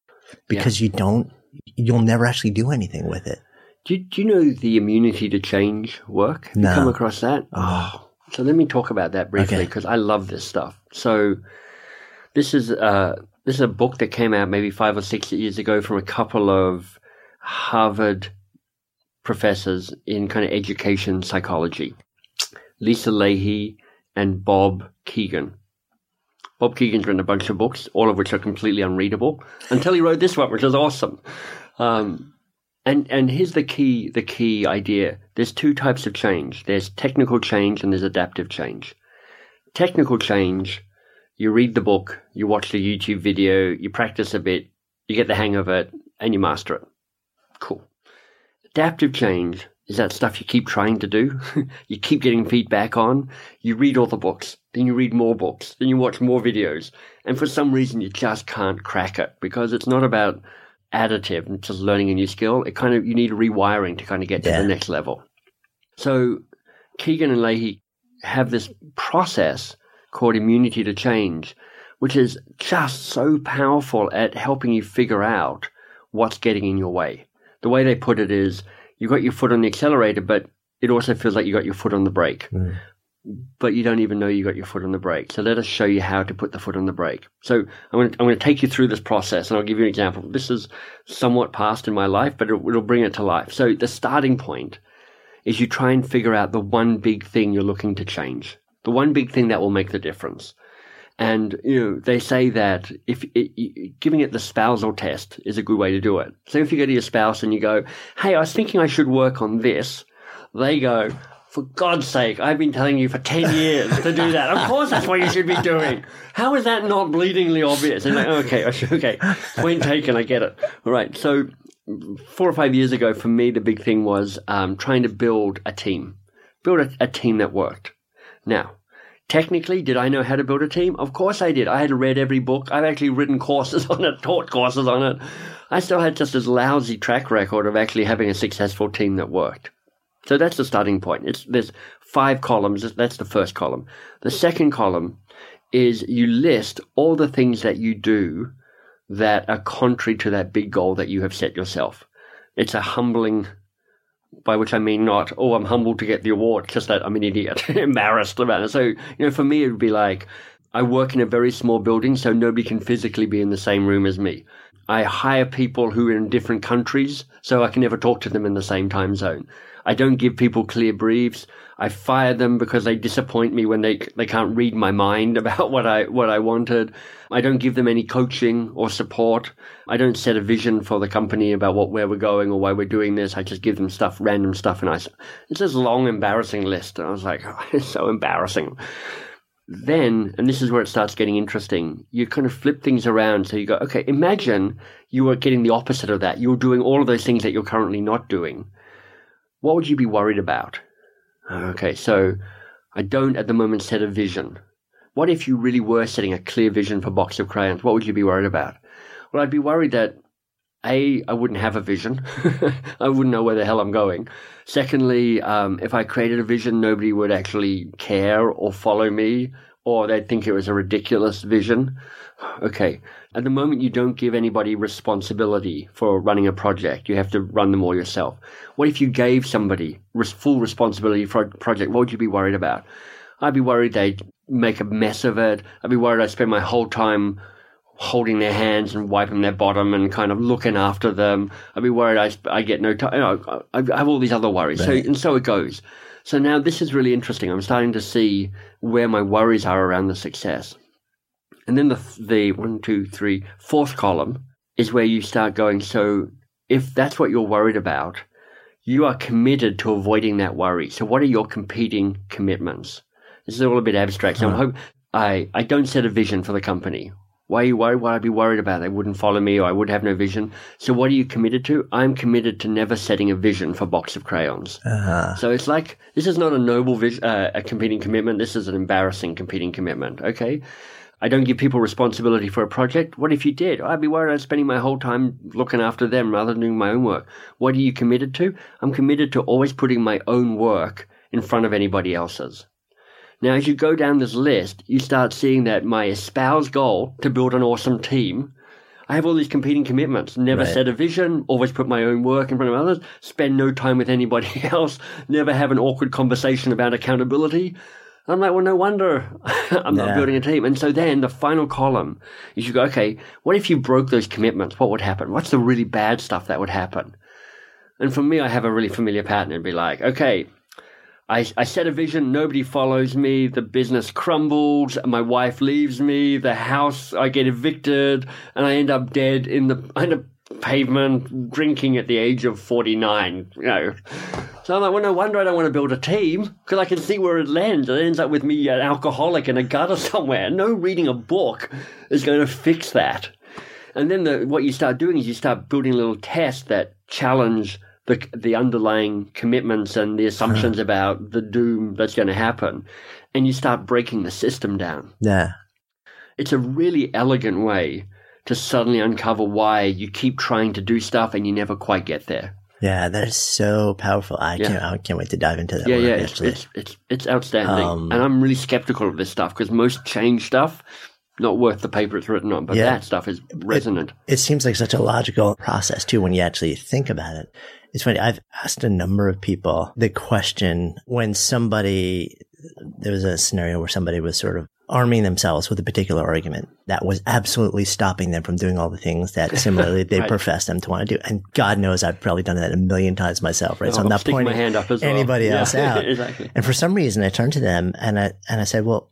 because you don't, you'll never actually do anything with it. Do you, do you know the immunity to change work? Have No. you come across that? Oh. So let me talk about that briefly Okay. because I love this stuff. So this is uh, this is a book that came out maybe five or six years ago from a couple of Harvard professors in kind of education psychology, Lisa Lahey and Bob Kegan. Bob Kegan's written a bunch of books, all of which are completely unreadable, until he wrote this one, which is awesome. Um, and and here's the key the key idea. There's two types of change. There's technical change and there's adaptive change. Technical change, you read the book, you watch the YouTube video, you practice a bit, you get the hang of it, and you master it. Cool. Adaptive change is that stuff you keep trying to do. you keep getting feedback on. You read all the books, then you read more books, then you watch more videos, and for some reason you just can't crack it because it's not about additive and just learning a new skill. It kind of you need rewiring to kind of get to Yeah. the next level. So Kegan and Lahey have this process called immunity to change, which is just so powerful at helping you figure out what's getting in your way. The way they put it is you got your foot on the accelerator, but it also feels like you got your foot on the brake. Mm. But you don't even know you got your foot on the brake. So let us show you how to put the foot on the brake. So I'm going to, I'm going to take you through this process and I'll give you an example. This is somewhat past in my life, but it'll, it'll bring it to life. So the starting point is you try and figure out the one big thing you're looking to change, the one big thing that will make the difference. And you know they say that if it, giving it the spousal test is a good way to do it. So if you go to your spouse and you go, "Hey, I was thinking I should work on this," they go, "For God's sake, I've been telling you for ten years to do that. Of course, that's what you should be doing. How is that not bleedingly obvious?" And like, okay, okay, point taken. I get it. All right, so four or five years ago, for me, the big thing was um, trying to build a team, build a, a team that worked. Now, technically, did I know how to build a team? Of course I did. I had read every book. I've actually written courses on it, taught courses on it. I still had just this lousy track record of actually having a successful team that worked. So that's the starting point. It's there's five columns. That's the first column. The second column is you list all the things that you do that are contrary to that big goal that you have set yourself. It's a humbling, by which I mean not, oh, I'm humbled to get the award, just that I'm an idiot, embarrassed about it. So, you know, for me, it would be like, I work in a very small building, so nobody can physically be in the same room as me. I hire people who are in different countries, so I can never talk to them in the same time zone. I don't give people clear briefs. I fire them because they disappoint me when they they can't read my mind about what I what I wanted. I don't give them any coaching or support. I don't set a vision for the company about what where we're going or why we're doing this. I just give them stuff, random stuff, and I it's this long, embarrassing list. And I was like, oh, it's so embarrassing then, and this is where it starts getting interesting, you kind of flip things around. So you go, okay, imagine you were getting the opposite of that. You're doing all of those things that you're currently not doing. What would you be worried about? Okay, so I don't at the moment set a vision. What if you really were setting a clear vision for Box of Crayons? What would you be worried about? Well, I'd be worried that a, I wouldn't have a vision. I wouldn't know where the hell I'm going. Secondly, um, if I created a vision, nobody would actually care or follow me, or they'd think it was a ridiculous vision. Okay. At the moment, you don't give anybody responsibility for running a project. You have to run them all yourself. What if you gave somebody res- full responsibility for a project? What would you be worried about? I'd be worried they'd make a mess of it. I'd be worried I'd spend my whole time holding their hands and wiping their bottom and kind of looking after them. I'd be worried I, I get no time. You know, I, I have all these other worries. So, and so it goes. So now this is really interesting. I'm starting to see where my worries are around the success. And then the, the one, two, three, fourth column is where you start going. So if that's what you're worried about, you are committed to avoiding that worry. So what are your competing commitments? This is all a bit abstract. So I'm hope I, I don't set a vision for the company. Why are you worried? Why would I be worried about? They wouldn't follow me or I would have no vision. So what are you committed to? I'm committed to never setting a vision for Box of Crayons. Uh, So it's like this is not a noble vision, uh, a competing commitment. This is an embarrassing competing commitment. Okay, I don't give people responsibility for a project. What if you did? I'd be worried. I'm spending my whole time looking after them rather than doing my own work. What are you committed to? I'm committed to always putting my own work in front of anybody else's. Now, as you go down this list, you start seeing that my espoused goal to build an awesome team I have all these competing commitments. Never Right. set a vision, always put my own work in front of others, spend no time with anybody else, never have an awkward conversation about accountability. I'm like, well, no wonder I'm not building a team. And so then the final column is you go, okay, what if you broke those commitments? What would happen? What's the really bad stuff that would happen? And for me, I have a really familiar pattern. It'd be like, okay, I, I set a vision, nobody follows me, the business crumbles, my wife leaves me, the house, I get evicted, and I end up dead in the, on the pavement, drinking at the age of 49, you know. So I'm like, well, no wonder I don't want to build a team, because I can see where it lands. It ends up with me, an alcoholic in a gutter somewhere. No reading a book is going to fix that. And then the, what you start doing is you start building little tests that challenge the the underlying commitments and the assumptions about the doom that's going to happen, and you start breaking the system down. yeah. It's a really elegant way to suddenly uncover why you keep trying to do stuff and you never quite get there. Yeah, that is so powerful. I Yeah. can't. I can't wait to dive into that. yeah, yeah, it's, it's it's it's outstanding, Um, and I'm really skeptical of this stuff because most change stuff not worth the paper it's written on, but Yeah. that stuff is resonant. it seems like such a logical process too when you actually think about it. It's funny. I've asked a number of people the question when somebody, there was a scenario where somebody was sort of arming themselves with a particular argument that was absolutely stopping them from doing all the things that similarly they Right. profess them to want to do. And God knows I've probably done that a million times myself, right? so I'm I'm not sticking my pointing hand up as well. anybody Yeah, else out. exactly. And for some reason, I turned to them and I and I said, "Well,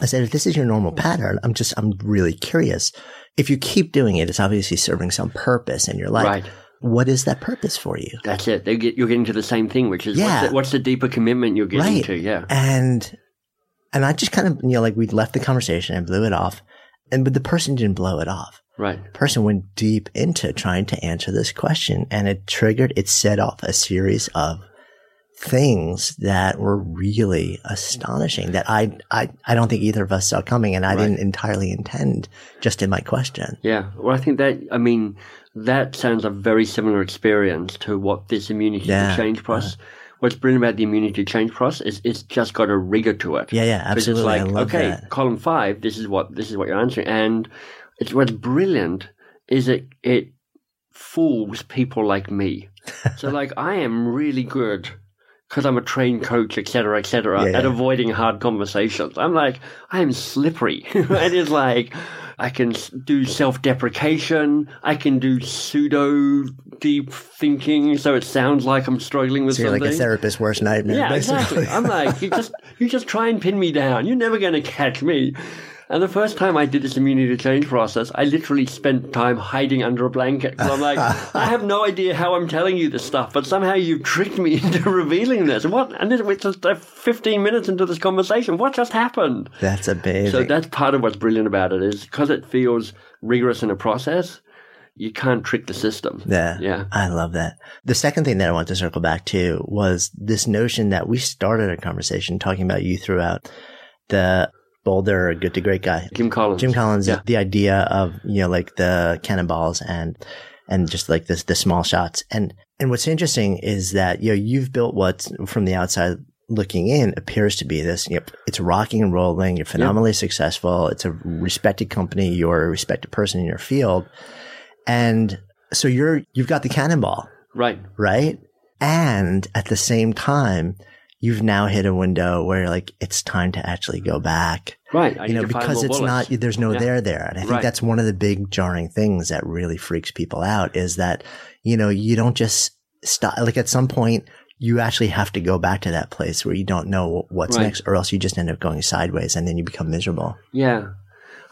I said if this is your normal pattern, I'm just I'm really curious. If you keep doing it, it's obviously serving some purpose in your life. Right. What is that purpose for you? That's it. They get, you're getting to the same thing, which is Yeah. what's, the, what's the deeper commitment you're getting Right. to? Yeah. And and I just kind of you know like we left the conversation and blew it off, and but the person didn't blow it off. Right. The person went deep into trying to answer this question, and it triggered. It set off a series of things that were really astonishing that I, I, I don't think either of us saw coming and I Right. didn't entirely intend just in my question. Yeah. Well, I think that, I mean, that sounds a very similar experience to what this immunity Yeah. to change process. What's brilliant about the immunity to change process is it's just got a rigor to it. Yeah, yeah, absolutely. It's I like, love okay, that. column five, this is what this is what you're answering, and it's what's brilliant is it it fools people like me. so like I am really good because I'm a trained coach, etc., etc., Yeah, at yeah. avoiding hard conversations. I'm like I am slippery. it is like I can do self-deprecation. I can do pseudo deep thinking, so it sounds like I'm struggling with So you're something. like a therapist's worst nightmare, Yeah, basically. exactly. I'm like, you just you just try and pin me down. You're never going to catch me. And the first time I did this immunity change process, I literally spent time hiding under a blanket. 'Cause I'm like, I have no idea how I'm telling you this stuff, but somehow you've tricked me into revealing this. What? And this, we're just uh, 15 minutes into this conversation. What just happened? That's amazing. So that's part of what's brilliant about it is because it feels rigorous in a process, you can't trick the system. Yeah. Yeah. I love that. The second thing that I want to circle back to was this notion that we started a conversation talking about you throughout the Boulder Good to Great guy. Jim Collins. Jim Collins, Yeah. the idea of, you know, like the cannonballs and, and just like this, the small shots. And, and what's interesting is that, you know, you've built what from the outside looking in appears to be this, you know, it's rocking and rolling. You're phenomenally successful. It's a respected company. You're a respected person in your field. And so you're, you've got the cannonball, Right. right? And at the same time, you've now hit a window where like it's time to actually go back Right. I you know, because it's bullets. not, there's no Yeah. there there. And I think Right. that's one of the big jarring things that really freaks people out is that, you know, you don't just stop, like at some point, you actually have to go back to that place where you don't know what's Right. next or else you just end up going sideways and then you become miserable. Yeah.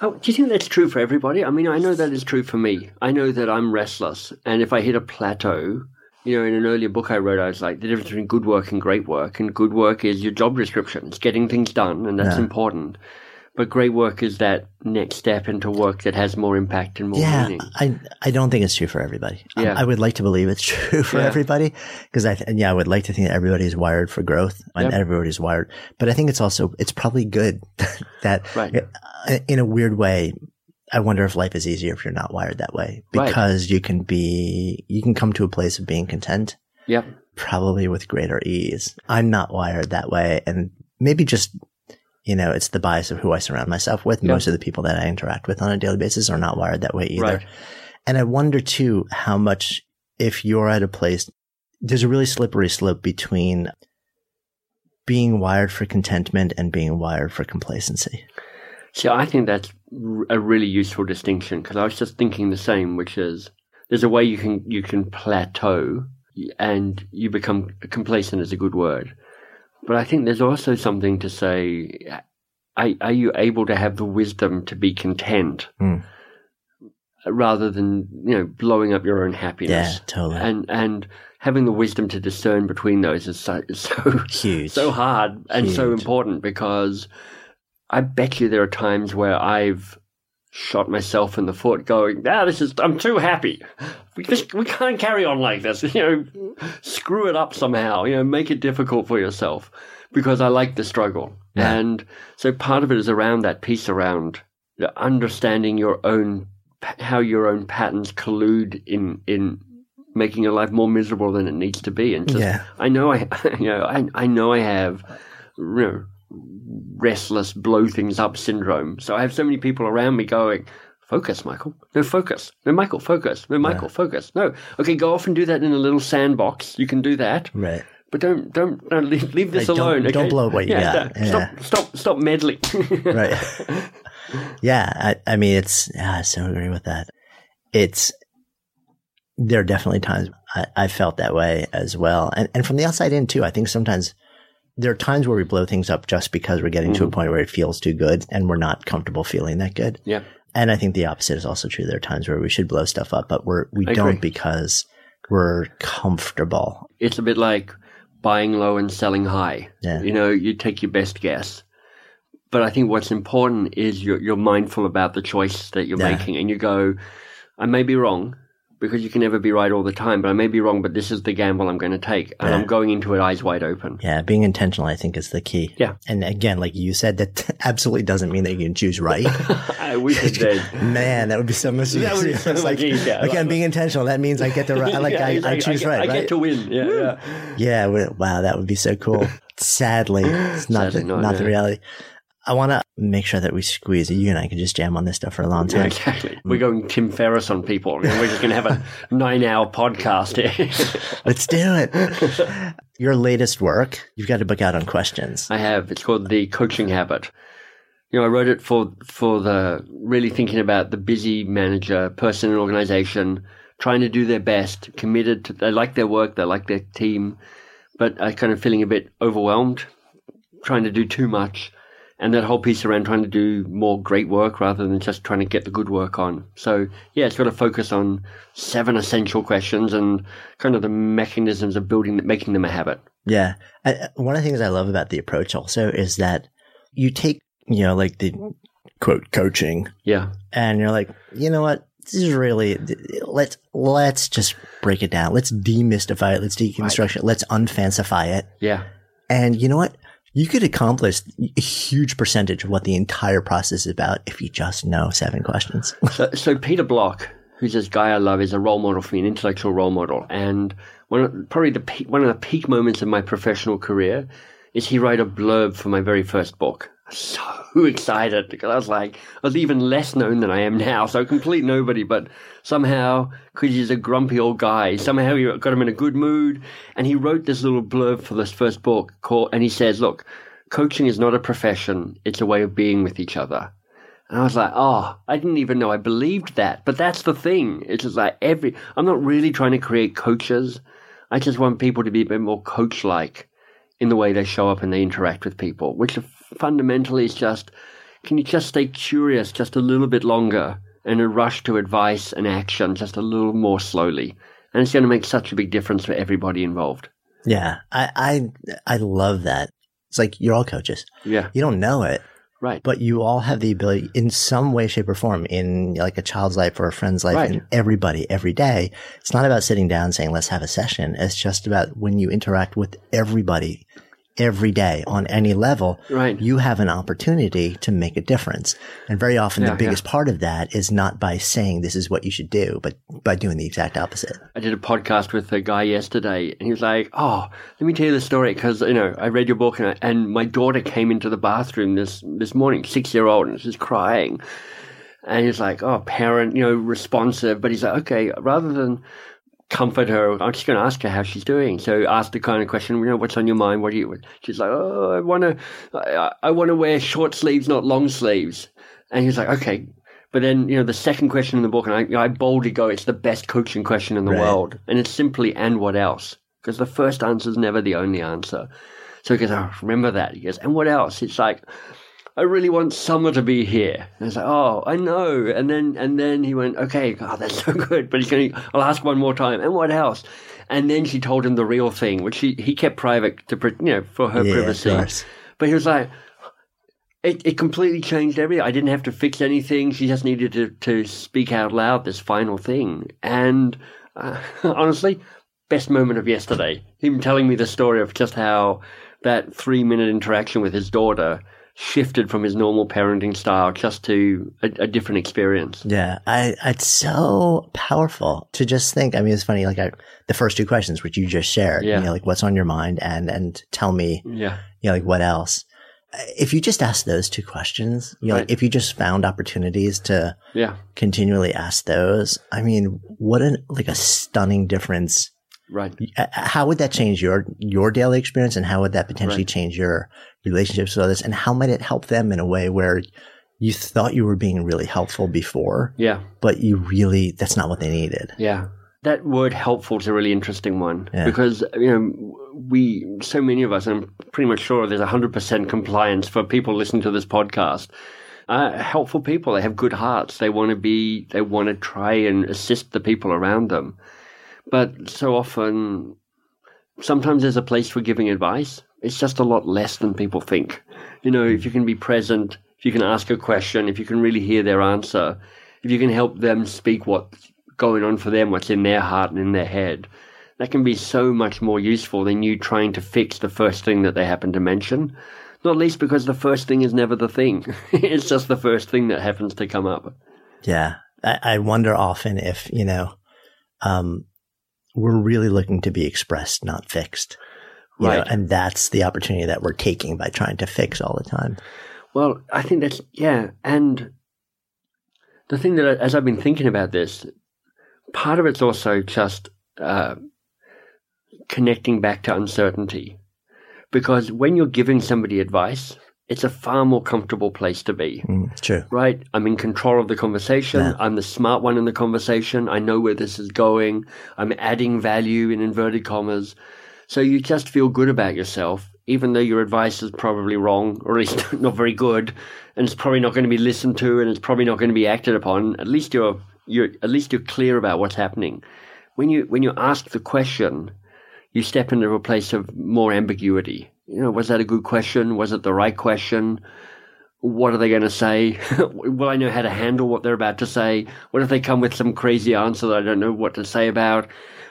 Oh, do you think that's true for everybody? I mean, I know that is true for me. I know that I'm restless, and if I hit a plateau, you know, in an earlier book I wrote, I was like, the difference between good work and great work, and good work is your job description. It's getting things done, and that's Yeah. important. But great work is that next step into work that has more impact and more Yeah, meaning. I I don't think it's true for everybody. Yeah. I would like to believe it's true for Yeah. everybody because I th- yeah I would like to think that everybody's wired for growth and Yep. everybody's wired. But I think it's also it's probably good that Right. in a weird way. I wonder if life is easier if you're not wired that way Right. because you can be you can come to a place of being content Yep. probably with greater ease. I'm not wired that way. And maybe just, you know, it's the bias of who I surround myself with. Yeah. Most of the people that I interact with on a daily basis are not wired that way either. Right. And I wonder too how much, if you're at a place, there's a really slippery slope between being wired for contentment and being wired for complacency. See, I think that's a really useful distinction because I was just thinking the same, which is there's a way you can you can plateau and you become complacent is a good word, but I think there's also something to say. Are, are you able to have the wisdom to be content Mm. rather than you know blowing up your own happiness? Yeah, totally. And and having the wisdom to discern between those is so is so Huge. so hard and so important because I bet you there are times where I've shot myself in the foot going, ah, this is, I'm too happy. We just, we can't carry on like this. You know, screw it up somehow, you know, make it difficult for yourself because I like the struggle. Yeah. And so part of it is around that piece around understanding your own, how your own patterns collude in, in, making your life more miserable than it needs to be and just Yeah. I know I, you know, I, I know I have, you know, restless, blow things up syndrome. So I have so many people around me going, focus, Michael. No, focus. No, Michael, focus. No, Michael, focus. No. Okay, go off and do that in a little sandbox. You can do that. right. But don't, don't, don't leave, leave this Like, don't- alone. don't okay? blow what you yeah, got. Yeah. Stop, stop, stop meddling. right. yeah, I, I mean, it's yeah, I so agree with that. It's there are definitely times I, I felt that way as well, and and from the outside in too. I think sometimes there are times where we blow things up just because we're getting to a mm-hmm. point where it feels too good, and we're not comfortable feeling that good. yeah. And I think the opposite is also true. There are times where we should blow stuff up, but we're we don't agree. because we're comfortable. It's a bit like buying low and selling high. Yeah. You know, you take your best guess. But I think what's important is you're, you're mindful about the choice that you're Yeah. making and you go, I may be wrong because you can never be right all the time, but I may be wrong, but this is the gamble I'm going to take. And Yeah. I'm going into it eyes wide open. Yeah, being intentional, I think, is the key. Yeah. And again, like you said, that absolutely doesn't mean that you can choose right. I wish it did. Man, that would be so much easier. That would be so much easier. Okay, I'm being intentional. That means I get the right. Like Yeah, I, I like, choose get, right. I right? get to win. Yeah, yeah. yeah. Wow, that would be so cool. Sadly, it's not Sadly the, not, not, the reality. I want to make sure that we squeeze. You and I can just jam on this stuff for a long Yeah, time. exactly. We're going Tim Ferriss on people. and We're just going to have a nine hour podcast here. Let's do it. Your latest work, you've got a book out on questions. I have. It's called The Coaching Habit. You know, I wrote it for for the really thinking about the busy manager, person in organization, trying to do their best, committed to they like their work, they like their team, but are kind of feeling a bit overwhelmed, trying to do too much. And that whole piece around trying to do more great work rather than just trying to get the good work on. So yeah, it's got to focus on seven essential questions and kind of the mechanisms of building, making them a habit. Yeah. I, one of the things I love about the approach also is that you take, you know, like the quote coaching Yeah. and you're like, you know what? This is really let's let's just break it down. Let's demystify it. Let's deconstruct it. Let's unfancify it. Yeah. And you know what? You could accomplish a huge percentage of what the entire process is about if you just know seven questions. So, so Peter Block, who's this guy I love, is a role model for me, an intellectual role model. And one of, probably the peak, one of the peak moments of my professional career is he wrote a blurb for my very first book. So excited because I was like, I was even less known than I am now, so complete nobody. But somehow, because he's a grumpy old guy, somehow he got him in a good mood, and he wrote this little blurb for this first book called, and he says, "Look, coaching is not a profession; it's a way of being with each other." And I was like, oh, I didn't even know I believed that. But that's the thing. It's just like every, I'm not really trying to create coaches. I just want people to be a bit more coach like in the way they show up and they interact with people, which fundamentally is just, can you just stay curious just a little bit longer and a rush to advice and action just a little more slowly? And it's going to make such a big difference for everybody involved. yeah. I, I I love that. It's like you're all coaches. Yeah. You don't know it, Right. But you all have the ability in some way, shape or form in like a child's life or a friend's life Right. and everybody every day. It's not about sitting down and saying, let's have a session. It's just about when you interact with everybody every day on any level, Right. you have an opportunity to make a difference. And very often Yeah, the biggest part of that is not by saying this is what you should do, but by doing the exact opposite. I did a podcast with a guy yesterday, and he was like, "Oh, let me tell you the story because you know I read your book, and, I, and my daughter came into the bathroom this this morning, six year old, and she's crying, and he's like, oh, parent, you know, responsive, but he's like, okay, rather than comfort her, I'm just going to ask her how she's doing. So ask the kind of question, you know, what's on your mind? What do you? She's like, oh, I want to, I, I want to wear short sleeves, not long sleeves, and he's like, okay. But then, you know, the second question in the book, and I, I boldly go, it's the best coaching question in the Right. world. And it's simply, and what else? Because the first answer is never the only answer. So he goes, oh, remember that. He goes, and what else? It's like, I really want summer to be here. And I was like, oh, I know. And then, and then he went, okay, God, that's so good. But he's going to, I'll ask one more time. And what else? And then she told him the real thing, which he, he kept private to, you know, for her Yeah, privacy. But he was like, it, it completely changed everything. I didn't have to fix anything. She just needed to, to speak out loud this final thing. And uh, honestly, best moment of yesterday. Him telling me the story of just how that three minute interaction with his daughter shifted from his normal parenting style just to a, a different experience. Yeah, I it's so powerful to just think. I mean, it's funny. Like I, the first two questions, which you just shared, Yeah. you know, like what's on your mind, and and tell me, Yeah. you know, like what else. If you just ask those two questions, you know, like if you just found opportunities to Yeah. continually ask those, I mean, what an like a stunning difference. Right. Uh, How would that change your your daily experience, and how would that potentially Right. change your relationships with others, and how might it help them in a way where you thought you were being really helpful before, Yeah. but you really that's not what they needed. Yeah. That word helpful is a really interesting one Yeah. because, you know, we, so many of us, and I'm pretty much sure there's 100% compliance for people listening to this podcast, are helpful people. They have good hearts. They want to be, they want to try and assist the people around them. But so often, sometimes there's a place for giving advice. It's just a lot less than people think. You know, if you can be present, if you can ask a question, if you can really hear their answer, if you can help them speak what's going on for them, what's in their heart and in their head, that can be so much more useful than you trying to fix the first thing that they happen to mention. Not least because the first thing is never the thing. it's just the first thing that happens to come up. Yeah. I, I wonder often if, you know, um, we're really looking to be expressed, not fixed. You know, Right. and that's the opportunity that we're taking by trying to fix all the time. Well, I think that's yeah, and the thing that I- as I've been thinking about this, part of it's also just uh, connecting back to uncertainty, because when you're giving somebody advice, it's a far more comfortable place to be. Mm, true. Right, I'm in control of the conversation. Yeah. I'm the smart one in the conversation. I know where this is going. I'm adding value in inverted commas. So you just feel good about yourself, even though your advice is probably wrong, or at least not very good, and it's probably not going to be listened to, and it's probably not going to be acted upon. At least you're you're at least you're clear about what's happening. When you when you ask the question, you step into a place of more ambiguity. You know, was that a good question? Was it the right question? What are they going to say? Will I know how to handle what they're about to say? What if they come with some crazy answer that I don't know what to say about?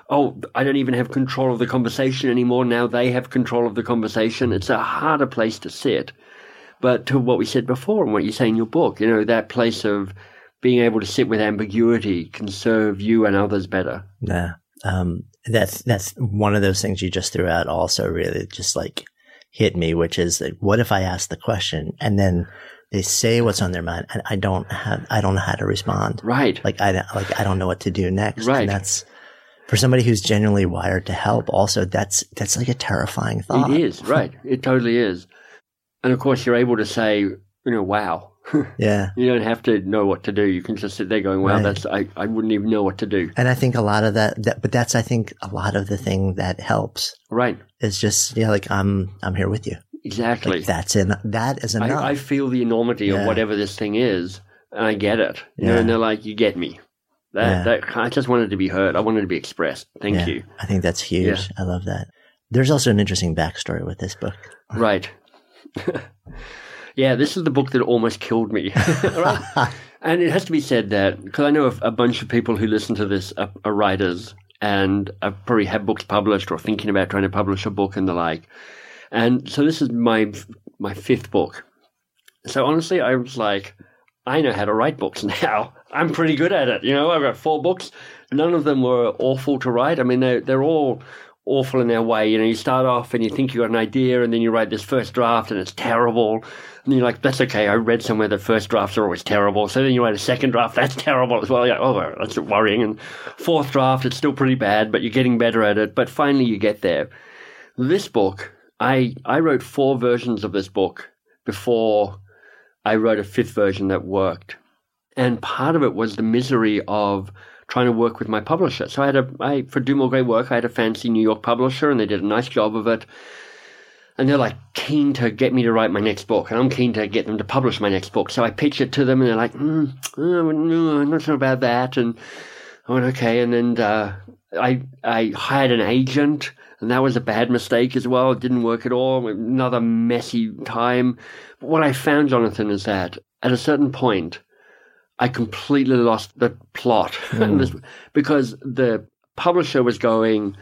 Oh, I don't even have control of the conversation anymore. Now they have control of the conversation. It's a harder place to sit. But to what we said before and what you say in your book, you know, that place of being able to sit with ambiguity can serve you and others better. Yeah. Um, that's, that's one of those things you just threw out also really just like hit me, which is that what if I ask the question and then they say what's on their mind and I don't have, I don't know how to respond. Right. Like I, don't- like I don't know what to do next. Right. And that's for somebody who's genuinely wired to help. Also, that's, that's like a terrifying thought. It is, right. It totally is. And of course, you're able to say, you know, wow. Yeah. you don't have to know what to do. You can just sit there going, wow, Right. that's, I, I wouldn't even know what to do. And I think a lot of that, that, but that's, I think a lot of the thing that helps Right. is just, yeah, like I'm, I'm here with you. Exactly. Like that's in, that is enough. I, I feel the enormity Yeah. of whatever this thing is, and I get it. You know, Yeah. and they're like, you get me. That, Yeah. that, I just wanted to be heard. I wanted to be expressed. Thank Yeah, you. I think that's huge. I love that. There's also an interesting backstory with this book. Right. Yeah, this is the book that almost killed me. right? And it has to be said that, because I know a, a, bunch of people who listen to this are, are writers and have probably had books published or thinking about trying to publish a book and the like. And so this is my my fifth book. So honestly, I was like, I know how to write books now. I'm pretty good at it. You know, I've got four books. None of them were awful to write. I mean, they're, they're all awful in their way. You know, you start off and you think you got an idea, and then you write this first draft, and it's terrible. And you're like, that's okay. I read somewhere that first drafts are always terrible. So then you write a second draft, that's terrible as well. You're like, oh, that's worrying. And fourth draft, it's still pretty bad, but you're getting better at it. But finally, you get there. This book, I I wrote four versions of this book before I wrote a fifth version that worked. And part of it was the misery of trying to work with my publisher. So I had a, I, for Do More Great Work, I had a fancy New York publisher and they did a nice job of it. And they're like keen to get me to write my next book, and I'm keen to get them to publish my next book. So I pitch it to them, and they're like, mm, I'm not sure about that. And I went, okay. And then uh, I, I hired an agent, and that was a bad mistake as well. It didn't work at all. Another messy time. But what I found, Jonathan, is that at a certain point, I completely lost the plot mm. because the publisher was going,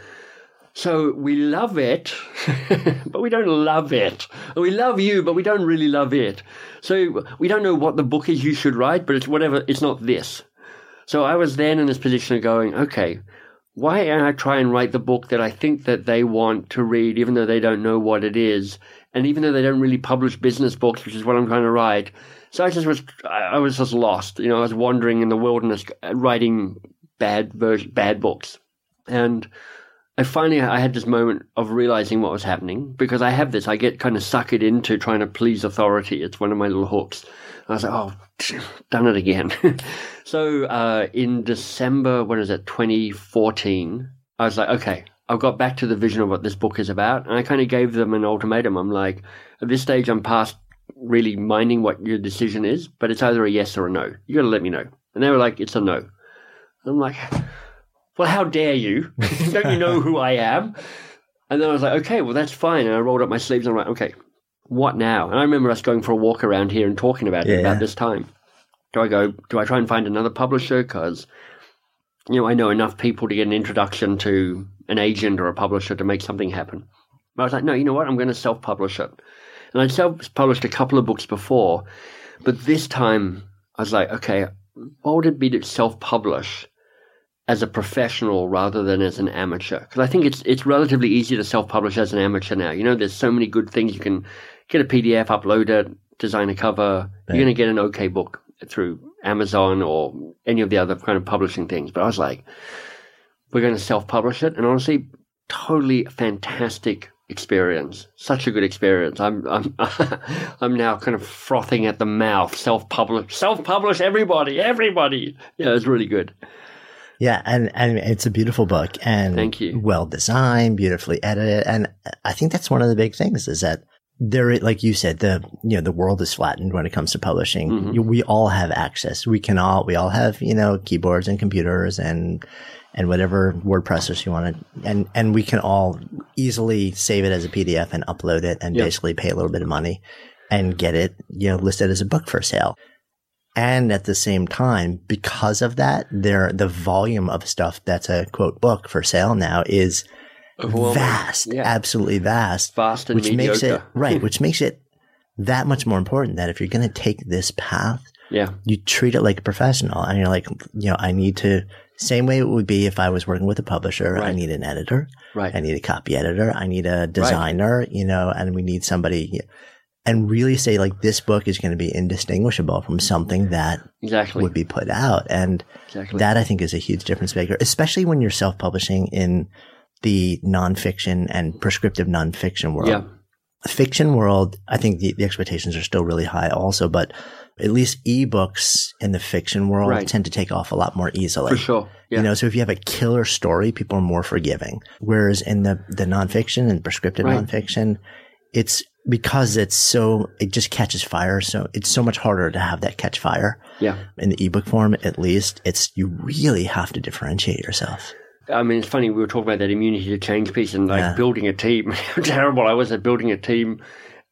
so we love it, but we don't love it. We love you, but we don't really love it. So we don't know what the book is you should write, but it's whatever, it's not this. So I was then in this position of going, okay, why don't I try and write the book that I think that they want to read, even though they don't know what it is, and even though they don't really publish business books, which is what I'm trying to write. So I just was, I was just lost. You know, I was wandering in the wilderness, writing bad version, bad books, and I finally I had this moment of realizing what was happening because I have this. I get kind of suckered into trying to please authority. It's one of my little hooks. I was like, oh, done it again. so uh, in December, when is it, 2014, I was like, okay, I've got back to the vision of what this book is about. And I kind of gave them an ultimatum. I'm like, at this stage, I'm past really minding what your decision is, but it's either a yes or a no. You got to let me know. And they were like, it's a no. I'm like, well, how dare you? Don't you know who I am? And then I was like, okay, well, that's fine. And I rolled up my sleeves and I'm like, okay, what now? And I remember us going for a walk around here and talking about yeah. it about this time. Do I go, do I try and find another publisher? Because, you know, I know enough people to get an introduction to an agent or a publisher to make something happen. But I was like, no, you know what? I'm going to self publish it. And I'd self published a couple of books before, but this time I was like, okay, what would it be to self publish as a professional rather than as an amateur? Because I think it's it's relatively easy to self publish as an amateur now. You know, there's so many good things you can get a PDF, upload it, design a cover. You're going to get an okay book through Amazon or any of the other kind of publishing things. But I was like, we're going to self publish it, and honestly, totally fantastic experience. Such a good experience. I'm I'm I'm now kind of frothing at the mouth. Self publish, self publish. Everybody, everybody. Yeah, it's really good. Yeah, and and it's a beautiful book and thank you. Well designed, beautifully edited, and I think that's one of the big things is that there, like you said, the you know the world is flattened when it comes to publishing. Mm-hmm. We all have access. We can all we all have you know keyboards and computers and and whatever word processor you want to, and and we can all easily save it as a PDF and upload it and yep. basically pay a little bit of money and get it you know listed as a book for sale. And at the same time, because of that, there the volume of stuff that's a quote book for sale now is vast, yeah. absolutely vast, vast and which mediocre. makes it right, which makes it that much more important that if you're going to take this path, yeah, you treat it like a professional, and you're like, you know, I need to. Same way it would be if I was working with a publisher. Right. I need an editor. Right. I need a copy editor. I need a designer. Right. You know, and we need somebody and really say like this book is going to be indistinguishable from something that exactly would be put out and exactly. that i think is a huge difference maker especially when you're self-publishing in the nonfiction and prescriptive nonfiction world yeah. fiction world i think the, the expectations are still really high also but at least ebooks in the fiction world right. tend to take off a lot more easily. For sure. Yeah. You know, so if you have a killer story, people are more forgiving. Whereas in the, the nonfiction and prescriptive right. nonfiction, it's because it's so it just catches fire so it's so much harder to have that catch fire yeah in the ebook form at least it's you really have to differentiate yourself i mean it's funny we were talking about that immunity to change piece and like yeah. building a team how terrible i was at building a team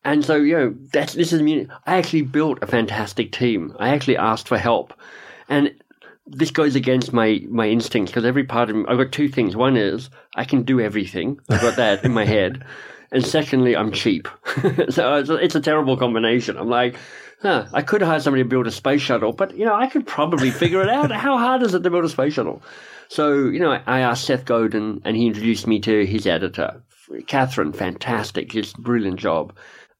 And so, you know, that's, this is me. I actually built a fantastic team. I actually asked for help. And this goes against my, my instincts because every part of me, I've got two things. One is I can do everything. I've got that in my head. And secondly, I'm cheap. so it's a, it's a terrible combination. I'm like, huh, I could hire somebody to build a space shuttle, but, you know, I could probably figure it out. How hard is it to build a space shuttle? So, you know, I asked Seth Godin and he introduced me to his editor, Catherine. Fantastic, just brilliant job.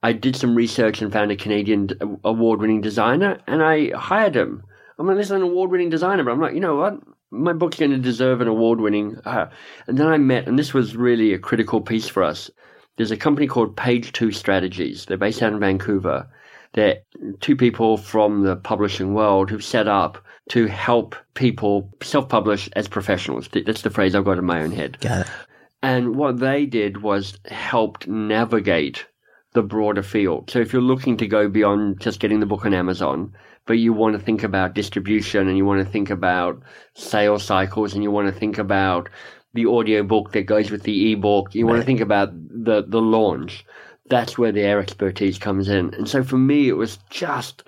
I did some research and found a Canadian award winning designer and I hired him. I'm like, this is an award winning designer, but I'm like, you know what? My book's going to deserve an award winning. Uh, and then I met, and this was really a critical piece for us. There's a company called Page Two Strategies. They're based out in Vancouver. They're two people from the publishing world who've set up to help people self publish as professionals. That's the phrase I've got in my own head. Got it. And what they did was helped navigate the broader field. So if you're looking to go beyond just getting the book on Amazon, but you want to think about distribution and you want to think about sales cycles and you want to think about the audio book that goes with the ebook, you right. want to think about the, the launch. That's where their expertise comes in. And so for me, it was just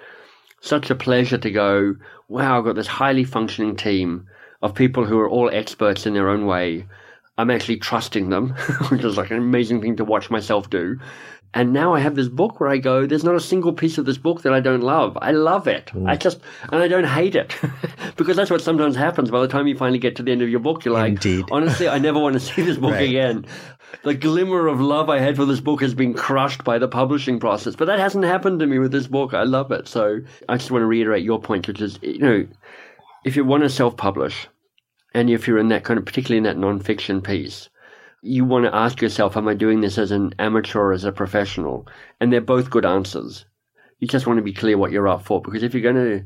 such a pleasure to go, wow, I've got this highly functioning team of people who are all experts in their own way. I'm actually trusting them, which is like an amazing thing to watch myself do. And now I have this book where I go, there's not a single piece of this book that I don't love. I love it. Mm. I just, and I don't hate it. because that's what sometimes happens. By the time you finally get to the end of your book, you're like, Indeed. honestly, I never want to see this book right. again. The glimmer of love I had for this book has been crushed by the publishing process. But that hasn't happened to me with this book. I love it. So I just want to reiterate your point, which is, you know, if you want to self publish, and if you're in that kind of, particularly in that non-fiction piece, you want to ask yourself, am I doing this as an amateur or as a professional? And they're both good answers. You just want to be clear what you're up for because if you're going to,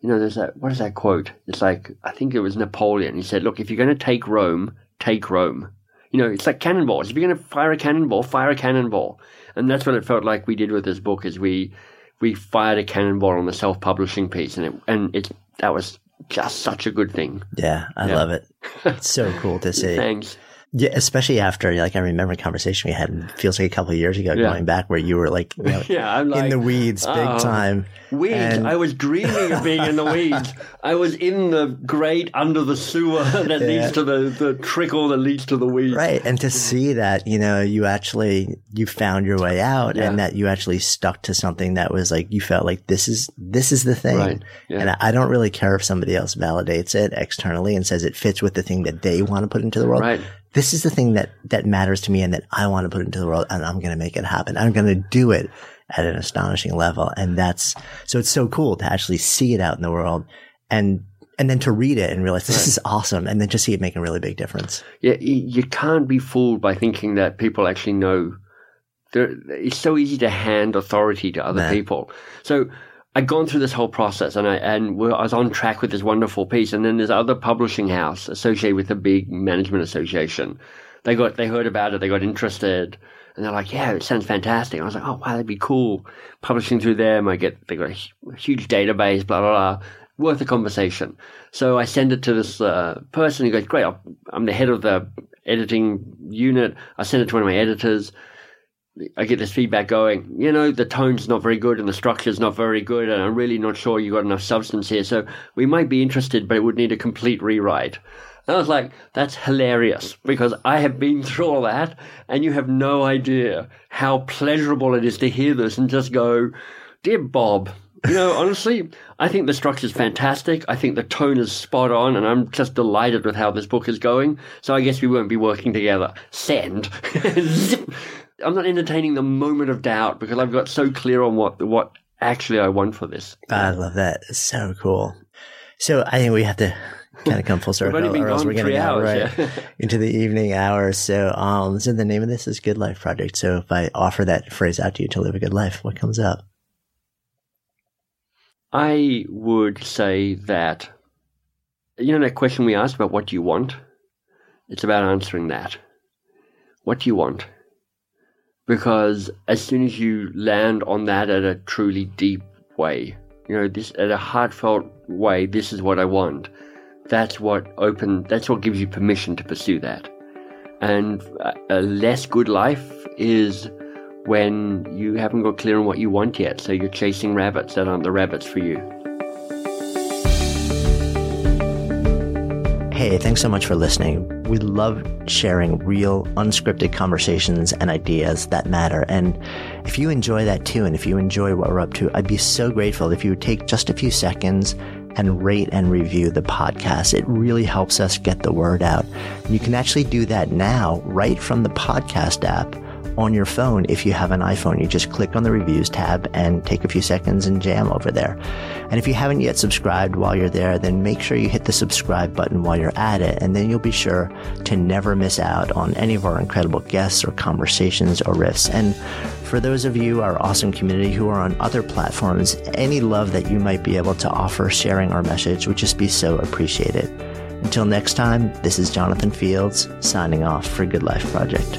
you know, there's that, what is that quote? It's like, I think it was Napoleon. He said, look, if you're going to take Rome, take Rome. You know, it's like cannonballs. If you're going to fire a cannonball, fire a cannonball. And that's what it felt like we did with this book is we, we fired a cannonball on the self-publishing piece and it, and it, that was just such a good thing. Yeah, I yeah. love it. It's so cool to see. Thanks. Yeah, especially after like I remember a conversation we had. Feels like a couple of years ago, yeah. going back, where you were like, you know, yeah, I'm like, in the weeds, big uh, time. Weeds. And... I was dreaming of being in the weeds. I was in the grate under the sewer that yeah. leads to the the trickle that leads to the weeds. Right, and to see that you know you actually you found your way out, yeah. and that you actually stuck to something that was like you felt like this is this is the thing. Right. And I don't really care if somebody else validates it externally and says it fits with the thing that they want to put into the world. Right this is the thing that, that matters to me and that I want to put into the world and I'm going to make it happen. I'm going to do it at an astonishing level. And that's, so it's so cool to actually see it out in the world and, and then to read it and realize this right. is awesome and then just see it make a really big difference. Yeah. You can't be fooled by thinking that people actually know. it's so easy to hand authority to other people. So I'd gone through this whole process and I and I was on track with this wonderful piece. And then this other publishing house associated with a big management association, they got they heard about it, they got interested, and they're like, "Yeah, it sounds fantastic." And I was like, "Oh wow, that'd be cool." Publishing through them, I get they got a huge database, blah blah blah. Worth a conversation. So I send it to this uh, person. He goes, "Great, I'm the head of the editing unit." I send it to one of my editors. I get this feedback going, you know, the tone's not very good and the structure's not very good, and I'm really not sure you got enough substance here. So we might be interested, but it would need a complete rewrite. And I was like, that's hilarious because I have been through all that, and you have no idea how pleasurable it is to hear this and just go, dear Bob. You know, honestly, I think the structure's fantastic. I think the tone is spot on, and I'm just delighted with how this book is going. So I guess we won't be working together. Send. I'm not entertaining the moment of doubt because I've got so clear on what what actually I want for this. I love that. It's so cool. So I think we have to kind of come full circle, or else we're getting out right yeah. into the evening hours. So, um, so the name of this is Good Life Project. So if I offer that phrase out to you to live a good life, what comes up? I would say that you know that question we asked about what do you want. It's about answering that. What do you want? Because as soon as you land on that at a truly deep way, you know, this at a heartfelt way, this is what I want. That's what open. That's what gives you permission to pursue that. And a less good life is when you haven't got clear on what you want yet. So you're chasing rabbits that aren't the rabbits for you. Hey, thanks so much for listening. We love sharing real, unscripted conversations and ideas that matter. And if you enjoy that too, and if you enjoy what we're up to, I'd be so grateful if you would take just a few seconds and rate and review the podcast. It really helps us get the word out. You can actually do that now right from the podcast app on your phone. If you have an iPhone, you just click on the reviews tab and take a few seconds and jam over there. And if you haven't yet subscribed while you're there, then make sure you hit the subscribe button while you're at it. And then you'll be sure to never miss out on any of our incredible guests or conversations or riffs. And for those of you, our awesome community who are on other platforms, any love that you might be able to offer sharing our message would just be so appreciated. Until next time, this is Jonathan Fields signing off for Good Life Project.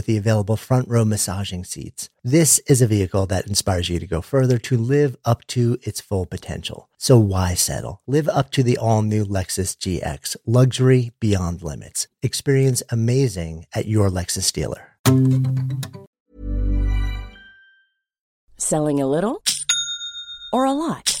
the available front row massaging seats. This is a vehicle that inspires you to go further to live up to its full potential. So why settle? Live up to the all new Lexus GX, luxury beyond limits. Experience amazing at your Lexus dealer. Selling a little or a lot?